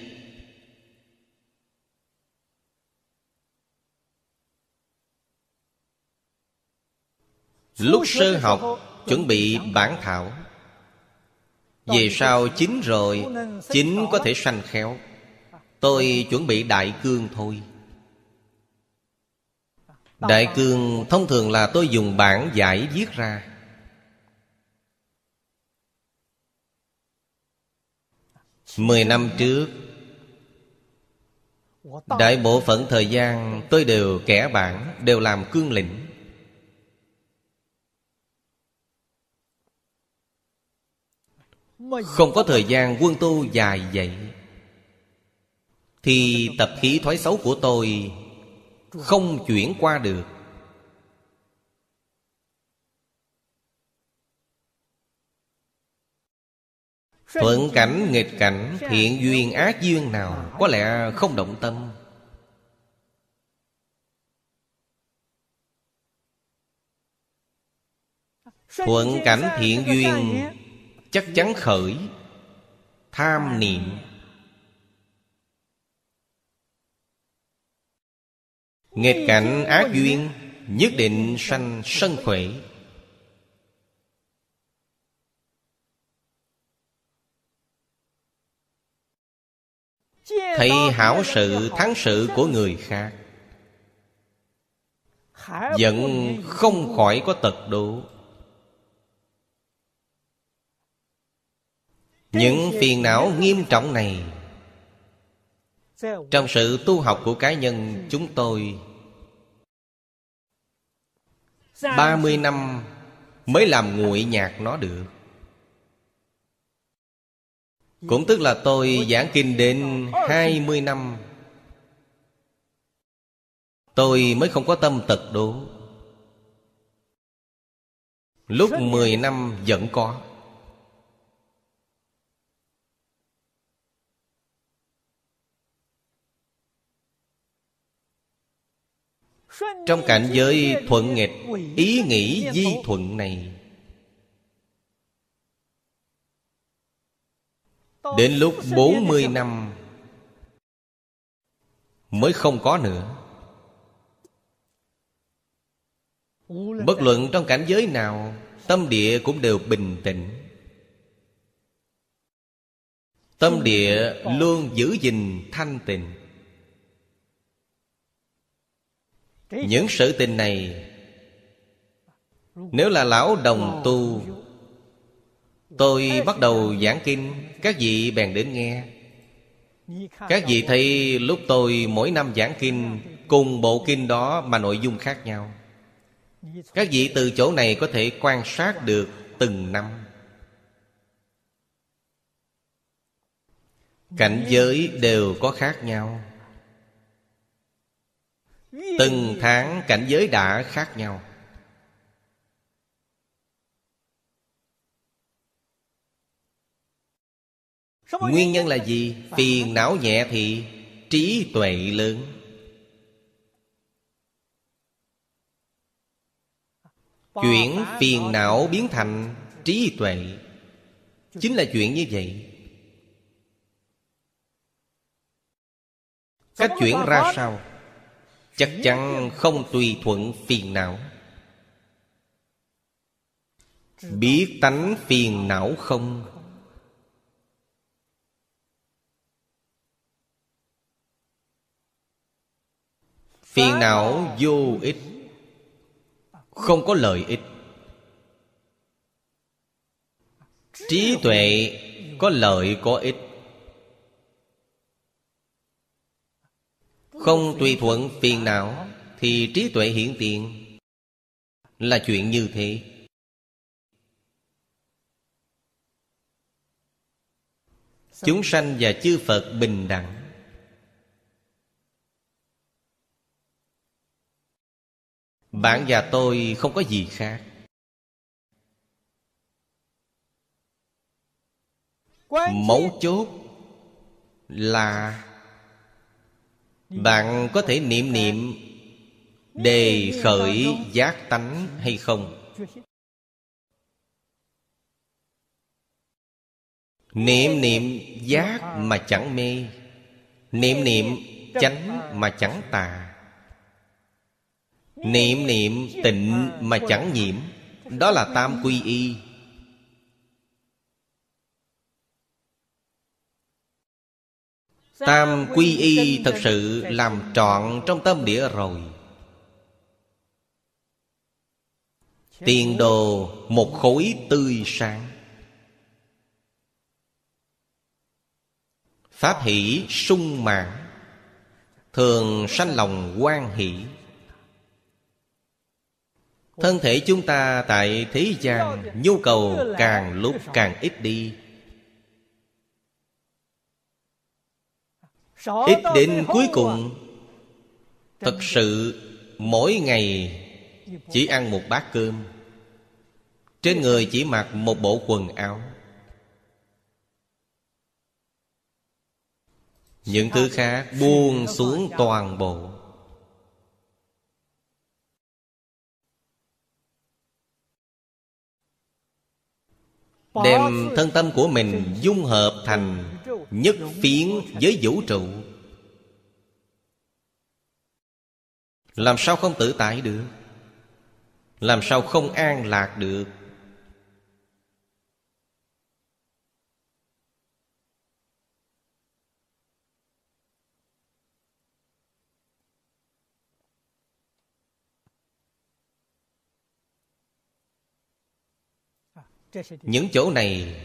Lúc sơ học, chuẩn bị bản thảo. Về sau chín rồi, Chín có thể sanh khéo. Tôi chuẩn bị đại cương thôi. Đại cương thông thường là tôi dùng bản giải viết ra. Mười năm trước, Đại bộ phận thời gian tôi đều kẻ bản, Đều làm cương lĩnh. Không có thời gian quân tu dài vậy Thì tập khí thoái xấu của tôi không chuyển qua được. Thuận cảnh, nghịch cảnh, Thiện duyên, ác duyên nào, Có lẽ không động tâm. Thuận cảnh, thiện duyên, Chắc chắn khởi, Tham niệm. Nghịch cảnh ác duyên Nhất định sanh sân khỏe. Thấy hảo sự thắng sự của người khác. Vẫn không khỏi có tật độ. Những phiền não nghiêm trọng này trong sự tu học của cá nhân chúng tôi 30 năm mới làm nguội nhạc nó được. Cũng tức là tôi giảng kinh đến 20 năm. Tôi mới không có tâm tật đố. Lúc 10 năm vẫn có. Trong cảnh giới thuận nghịch, Ý nghĩ di thuận này, Đến lúc 40 năm Mới không có nữa. Bất luận trong cảnh giới nào, Tâm địa cũng đều bình tĩnh. Tâm địa luôn giữ gìn thanh tịnh. Những sự tình này Nếu là lão đồng tu Tôi bắt đầu giảng kinh Các vị bèn đến nghe. Các vị thấy lúc tôi mỗi năm giảng kinh Cùng bộ kinh đó mà nội dung khác nhau. Các vị từ chỗ này có thể quan sát được từng năm. Cảnh giới đều có khác nhau Từng tháng cảnh giới đã khác nhau Nguyên nhân là gì? Phiền não nhẹ thì trí tuệ lớn Chuyển phiền não biến thành trí tuệ Chính là chuyện như vậy Cách chuyển ra sao? Chắc chắn không tùy thuận phiền não. Biết tánh phiền não không? Phiền não vô ích. Không có lợi ích. Trí tuệ có lợi có ích Không tùy thuận phiền não, Thì trí tuệ hiển tiền Là chuyện như thế. Chúng sanh và chư Phật bình đẳng. Bạn và tôi không có gì khác. Mấu chốt là bạn có thể niệm niệm, Đề khởi giác tánh hay không? Niệm niệm giác mà chẳng mê, Niệm niệm chánh mà chẳng tà. Niệm niệm tịnh mà chẳng nhiễm, Đó là tam quy y. Tam quy y thật sự làm trọn trong tâm địa rồi. Tiền đồ một khối tươi sáng. Pháp hỷ sung mãn. Thường sanh lòng quan hỷ. Thân thể chúng ta tại thế gian Nhu cầu càng lúc càng ít đi Ít đến cuối cùng Thật sự mỗi ngày Chỉ ăn một bát cơm. Trên người chỉ mặc một bộ quần áo. Những thứ khác buông xuống toàn bộ. Đem thân tâm của mình dung hợp thành Nhất phiến với vũ trụ. Làm sao không tự tại được? Làm sao không an lạc được? Những chỗ này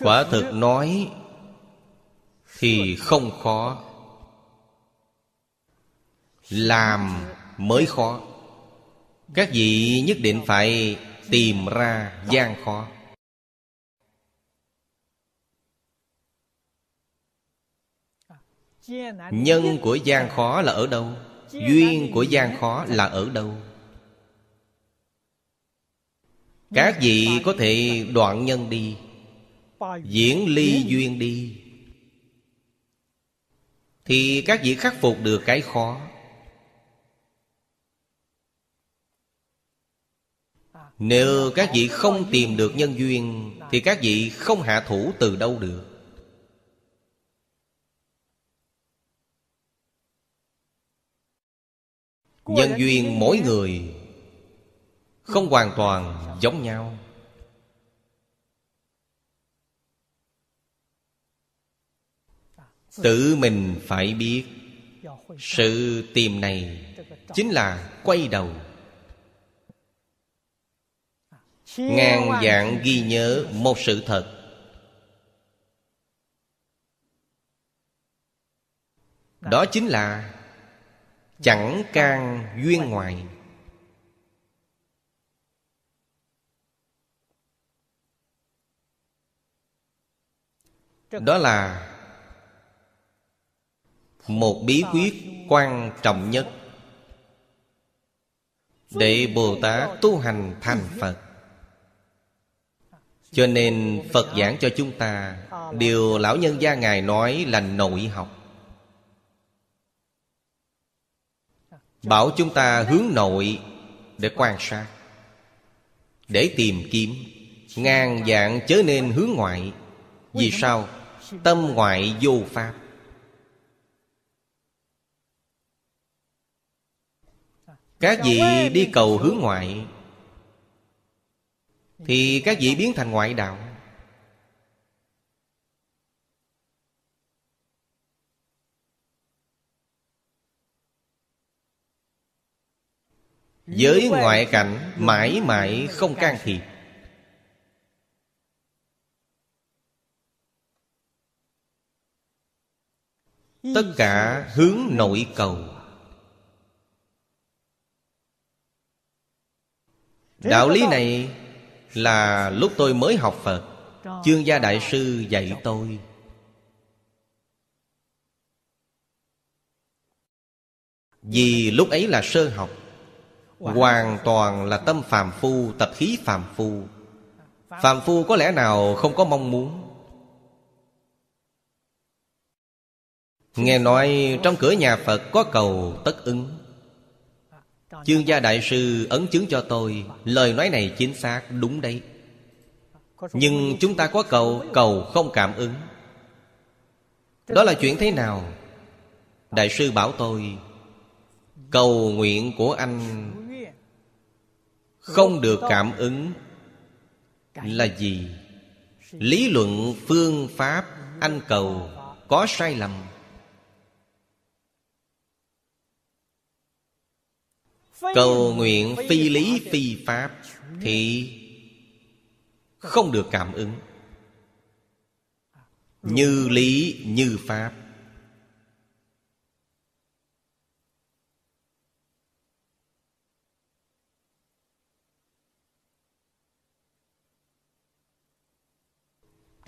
quả thực nói thì không khó. Làm mới khó. Các vị nhất định phải tìm ra gian khó. Nhân của gian khó là ở đâu? Duyên của gian khó là ở đâu? Các vị có thể đoạn nhân đi diễn ly duyên đi. Thì các vị khắc phục được cái khó. Nếu các vị không tìm được nhân duyên, thì các vị không hạ thủ từ đâu được. Nhân duyên mỗi người không hoàn toàn giống nhau. Tự mình phải biết, sự tìm này chính là quay đầu. Ngàn dạng ghi nhớ một sự thật. Đó chính là chẳng can duyên ngoài. Đó là một bí quyết quan trọng nhất. Để bồ tát tu hành thành phật. Cho nên phật giảng cho chúng ta, điều lão nhân gia ngài nói là nội học. Bảo chúng ta hướng nội để quan sát, để tìm kiếm ngàn dạng chớ nên hướng ngoại. Vì sao? Tâm ngoại vô pháp. Các vị đi cầu hướng ngoại? Thì các vị biến thành ngoại đạo? Giới ngoại cảnh mãi mãi không can thiệp. Tất cả hướng nội cầu Đạo lý này là lúc tôi mới học Phật Chương gia đại sư dạy tôi. Vì lúc ấy là sơ học Hoàn toàn là tâm phàm phu Tập khí phàm phu. Phàm phu có lẽ nào không có mong muốn? Nghe nói trong cửa nhà Phật có cầu tất ứng Chương gia đại sư ấn chứng cho tôi, Lời nói này chính xác, đúng đấy. Nhưng chúng ta có cầu Cầu không cảm ứng. Đó là chuyện thế nào? Đại sư bảo tôi, Cầu nguyện của anh Không được cảm ứng Là gì? Lý luận phương pháp Anh cầu Có sai lầm. Cầu nguyện phi lý phi pháp Thì không được cảm ứng. Như lý như pháp.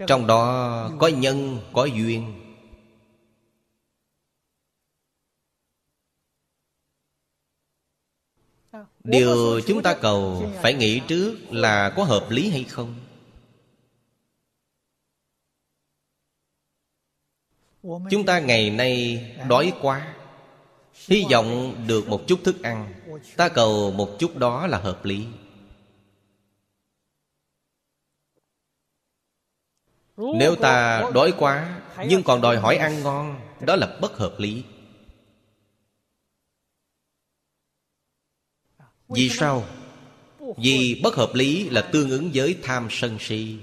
Trong đó có nhân, có duyên. Điều chúng ta cầu phải nghĩ trước là có hợp lý hay không? Chúng ta ngày nay đói quá, Hy vọng được một chút thức ăn. Ta cầu một chút đó là hợp lý. Nếu ta đói quá Nhưng còn đòi hỏi ăn ngon, Đó là bất hợp lý. Vì sao? Vì bất hợp lý là tương ứng với tham sân si.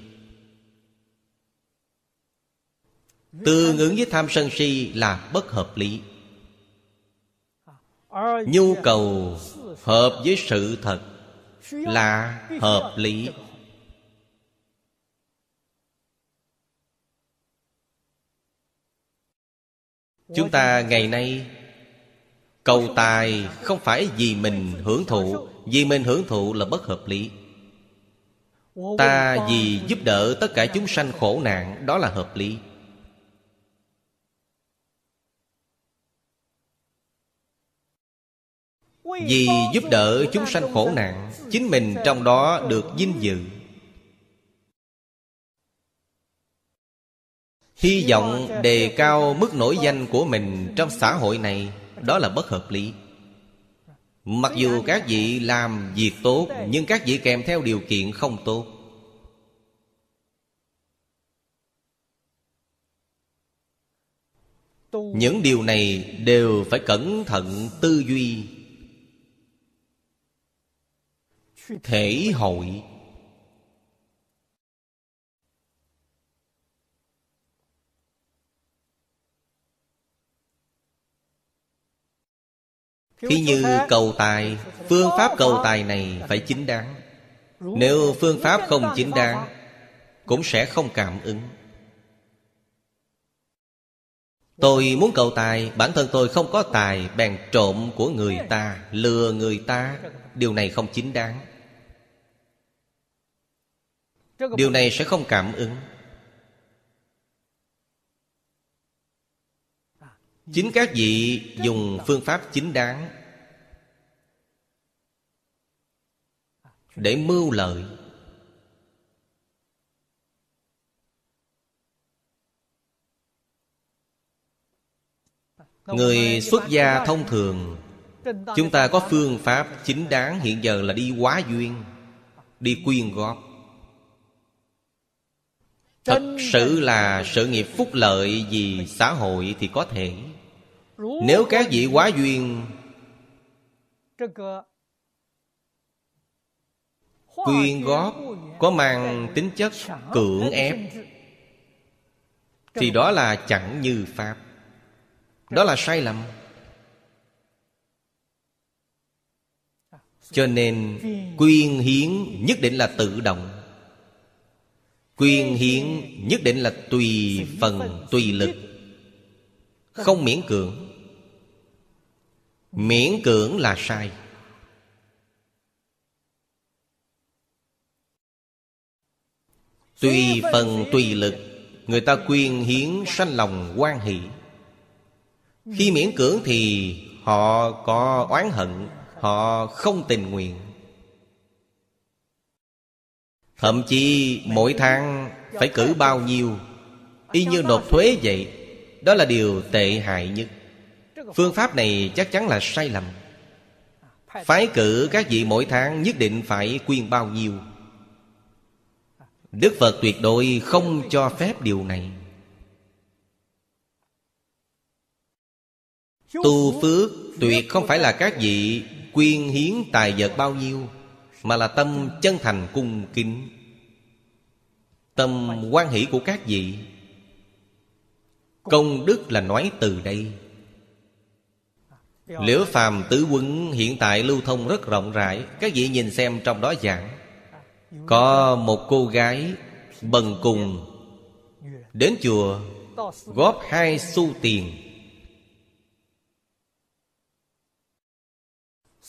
Tương ứng với tham sân si là bất hợp lý. Nhu cầu hợp với sự thật Là hợp lý. Chúng ta ngày nay Cầu tài không phải vì mình hưởng thụ, Vì mình hưởng thụ là bất hợp lý. Ta vì giúp đỡ tất cả chúng sanh khổ nạn, Đó là hợp lý. Vì giúp đỡ chúng sanh khổ nạn, Chính mình trong đó được vinh dự. Hy vọng đề cao mức nổi danh của mình trong xã hội này. Đó là bất hợp lý. Mặc dù các vị làm việc tốt, Nhưng các vị kèm theo điều kiện không tốt. Những điều này đều phải cẩn thận tư duy. Thể hội. Khi như cầu tài, Phương pháp cầu tài này phải chính đáng. Nếu phương pháp không chính đáng, Cũng sẽ không cảm ứng. Tôi muốn cầu tài, Bản thân tôi không có tài, Bèn trộm của người ta, Lừa người ta. Điều này không chính đáng. Điều này sẽ không cảm ứng. Chính các vị dùng phương pháp chính đáng Để mưu lợi. Người xuất gia thông thường, Chúng ta có phương pháp chính đáng hiện giờ là đi quá duyên, Đi quyên góp. Thật sự là sự nghiệp phúc lợi vì xã hội thì có thể. Nếu các vị quá duyên, Quyên góp có mang tính chất cưỡng ép, Thì đó là chẳng như Pháp. Đó là sai lầm. Cho nên quyên hiến nhất định là tự động. Quyên hiến nhất định là tùy phần, tùy lực. Không miễn cưỡng. Miễn cưỡng là sai. Tùy phần tùy lực, Người ta quyên hiến sanh lòng quan hỷ. Khi miễn cưỡng thì họ có oán hận, Họ không tình nguyện. Thậm chí mỗi tháng phải cử bao nhiêu, Y như nộp thuế vậy. Đó là điều tệ hại nhất. Phương pháp này chắc chắn là sai lầm. Phái cử các vị mỗi tháng nhất định phải quyên bao nhiêu. Đức Phật tuyệt đối không cho phép điều này. Tu phước tuyệt không phải là các vị quyên hiến tài vật bao nhiêu, Mà là tâm chân thành cung kính. Tâm quan hỷ của các vị Công đức là nói từ đây. Liễu phàm tứ quân hiện tại lưu thông rất rộng rãi, Các vị nhìn xem trong đó giảng. Có một cô gái bần cùng Đến chùa, góp hai xu tiền.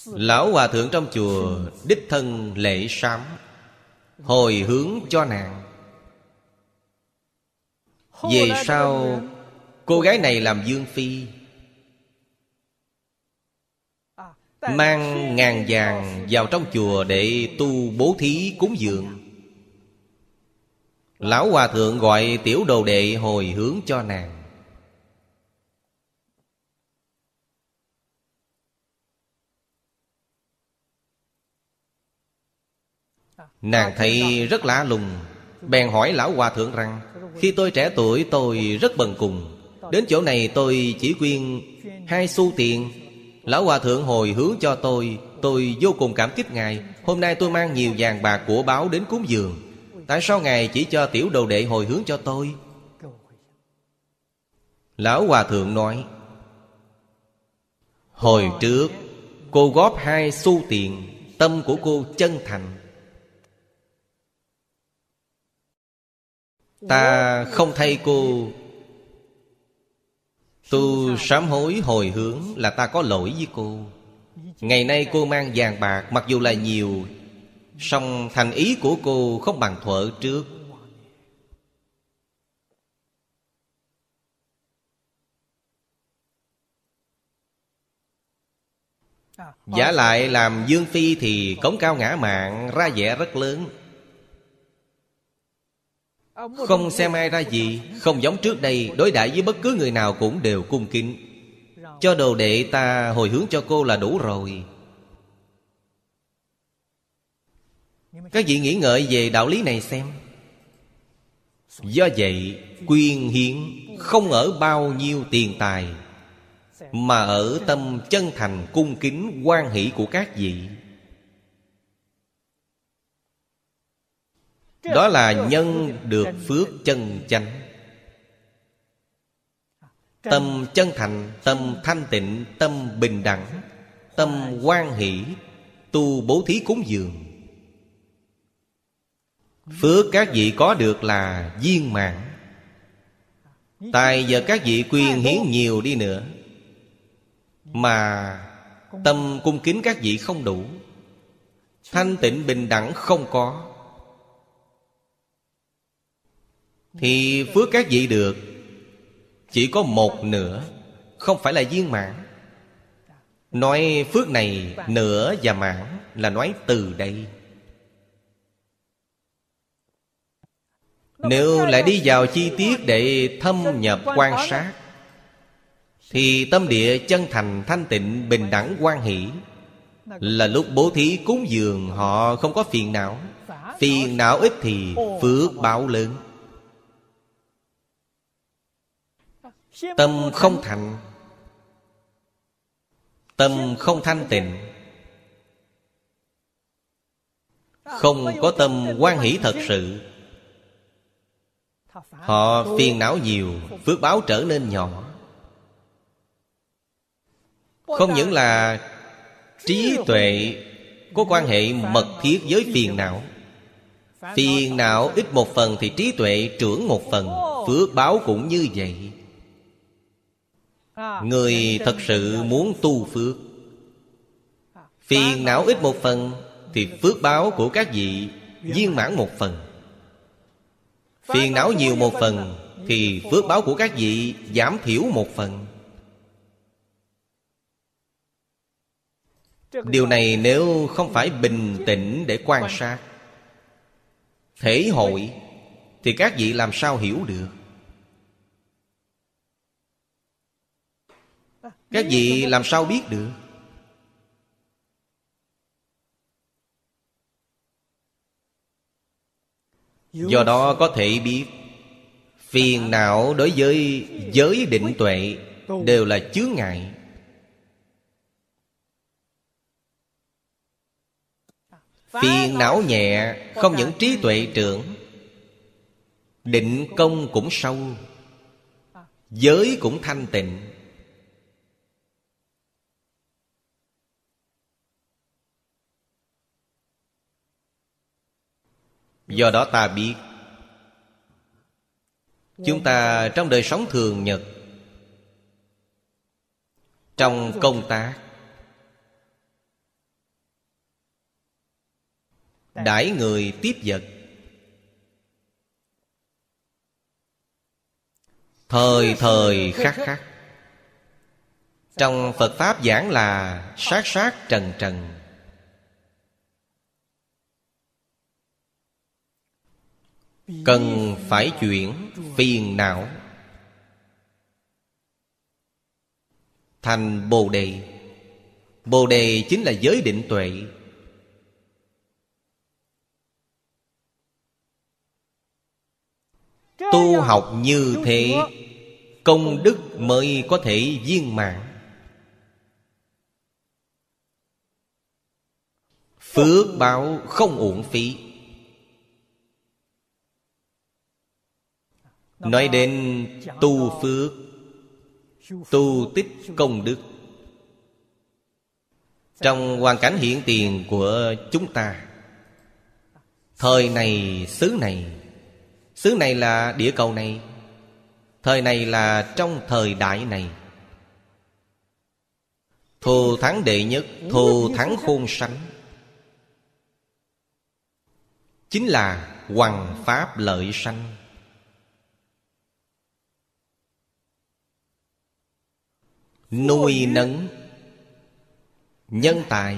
Lão hòa thượng trong chùa Đích thân lễ sám, Hồi hướng cho nàng. Về sau Cô gái này làm dương phi, Mang ngàn vàng vào trong chùa Để tu bố thí cúng dường. Lão Hòa Thượng gọi tiểu đồ đệ hồi hướng cho nàng. Nàng thấy rất lạ lùng, Bèn hỏi Lão Hòa Thượng rằng, Khi tôi trẻ tuổi, tôi rất bần cùng. Đến chỗ này tôi chỉ quyên Hai xu tiền. Lão Hòa Thượng hồi hướng cho tôi Tôi vô cùng cảm kích Ngài. Hôm nay tôi mang nhiều vàng bạc của báo đến cúng dường. Tại sao Ngài chỉ cho tiểu đồ đệ hồi hướng cho tôi? Lão Hòa Thượng nói, Hồi trước, Cô góp hai xu tiền, Tâm của cô chân thành. Ta không thay cô Tu sám hối hồi hướng là ta có lỗi với cô. Ngày nay cô mang vàng bạc, Mặc dù là nhiều, song thành ý của cô không bằng thuở trước. Giả lại làm Dương Phi thì cống cao ngã mạng, ra vẻ rất lớn. Không xem ai ra gì Không giống trước đây Đối đãi với bất cứ người nào cũng đều cung kính. Cho đồ đệ ta hồi hướng cho cô là đủ rồi. Các vị nghĩ ngợi về đạo lý này xem. Do vậy Quyên hiến Không ở bao nhiêu tiền tài Mà ở tâm chân thành cung kính quan hỷ của các vị Đó là nhân được phước chân chánh. Tâm chân thành, Tâm thanh tịnh, Tâm bình đẳng, Tâm quan hỷ, Tu bố thí cúng dường. Phước các vị có được là viên mạng. Tài giờ các vị quyên hiến nhiều đi nữa, Mà tâm cung kính các vị không đủ. Thanh tịnh bình đẳng không có. Thì phước các vị được. Chỉ có một nửa, Không phải là viên mãn. Nói phước này nửa và mãn Là nói từ đây. Nếu lại đi vào chi tiết để thâm nhập quan sát, Thì tâm địa chân thành, thanh tịnh, bình đẳng quan hỷ. Là lúc bố thí cúng dường, họ không có phiền não. Phiền não ít thì phước báo lớn. Tâm không thành. Tâm không thanh tịnh. Không có tâm quan hỷ thật sự. Họ phiền não nhiều, Phước báo trở nên nhỏ. Không những là Trí tuệ Có quan hệ mật thiết với phiền não. Phiền não ít một phần Thì trí tuệ trưởng một phần, Phước báo cũng như vậy. Người thật sự muốn tu phước. Phiền não ít một phần, Thì phước báo của các vị viên mãn một phần. Phiền não nhiều một phần, Thì phước báo của các vị giảm thiểu một phần. Điều này nếu không phải bình tĩnh để quan sát, Thể hội, Thì các vị làm sao hiểu được? Các vị làm sao biết được? Do đó có thể biết, Phiền não đối với giới định tuệ Đều là chướng ngại. Phiền não nhẹ, Không những trí tuệ trưởng, Định công cũng sâu, Giới cũng thanh tịnh. Do đó ta biết. Chúng ta trong đời sống thường nhật, Trong công tác, Đãi người tiếp vật, Thời thời khắc khắc. Trong Phật Pháp giảng là sát sát trần trần. Cần phải chuyển phiền não. Thành Bồ Đề. Bồ Đề chính là giới định tuệ. Tu học như thế, Công đức mới có thể viên mãn. Phước báo không uổng phí. Nói đến tu phước Tu tích công đức. Trong hoàn cảnh hiện tiền của chúng ta Thời này, xứ này Xứ này là địa cầu này Thời này là trong thời đại này. Thù thắng đệ nhất Thù thắng khôn sánh Chính là hoằng Pháp lợi sanh. Nuôi nấng Nhân tài.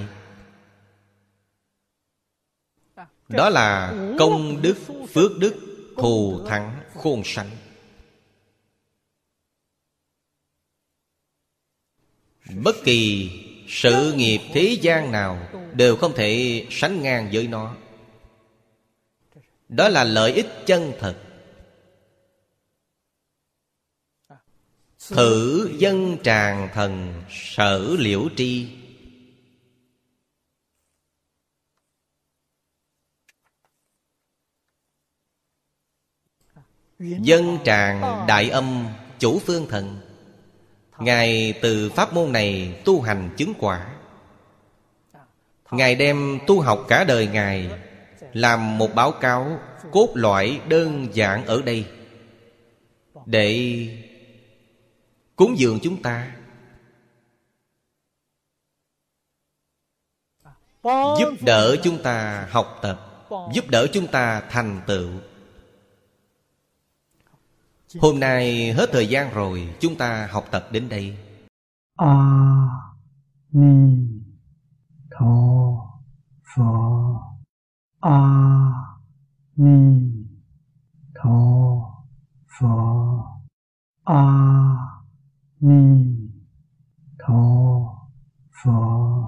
Đó là công đức, phước đức, thù thắng, khôn sánh Bất kỳ sự nghiệp thế gian nào Đều không thể sánh ngang với nó. Đó là lợi ích chân thật. Thử dân tràng thần sở liễu tri. Dân tràng đại âm chủ phương thần. Ngài từ pháp môn này tu hành chứng quả. Ngài đem tu học cả đời Ngài, Làm một báo cáo cốt loại đơn giản ở đây. Để cúng dường chúng ta. Giúp đỡ chúng ta học tập giúp đỡ chúng ta thành tựu. Hôm nay hết thời gian rồi chúng ta học tập đến đây. A ni tho pho. A ni tho pho. A à, 弥陀佛。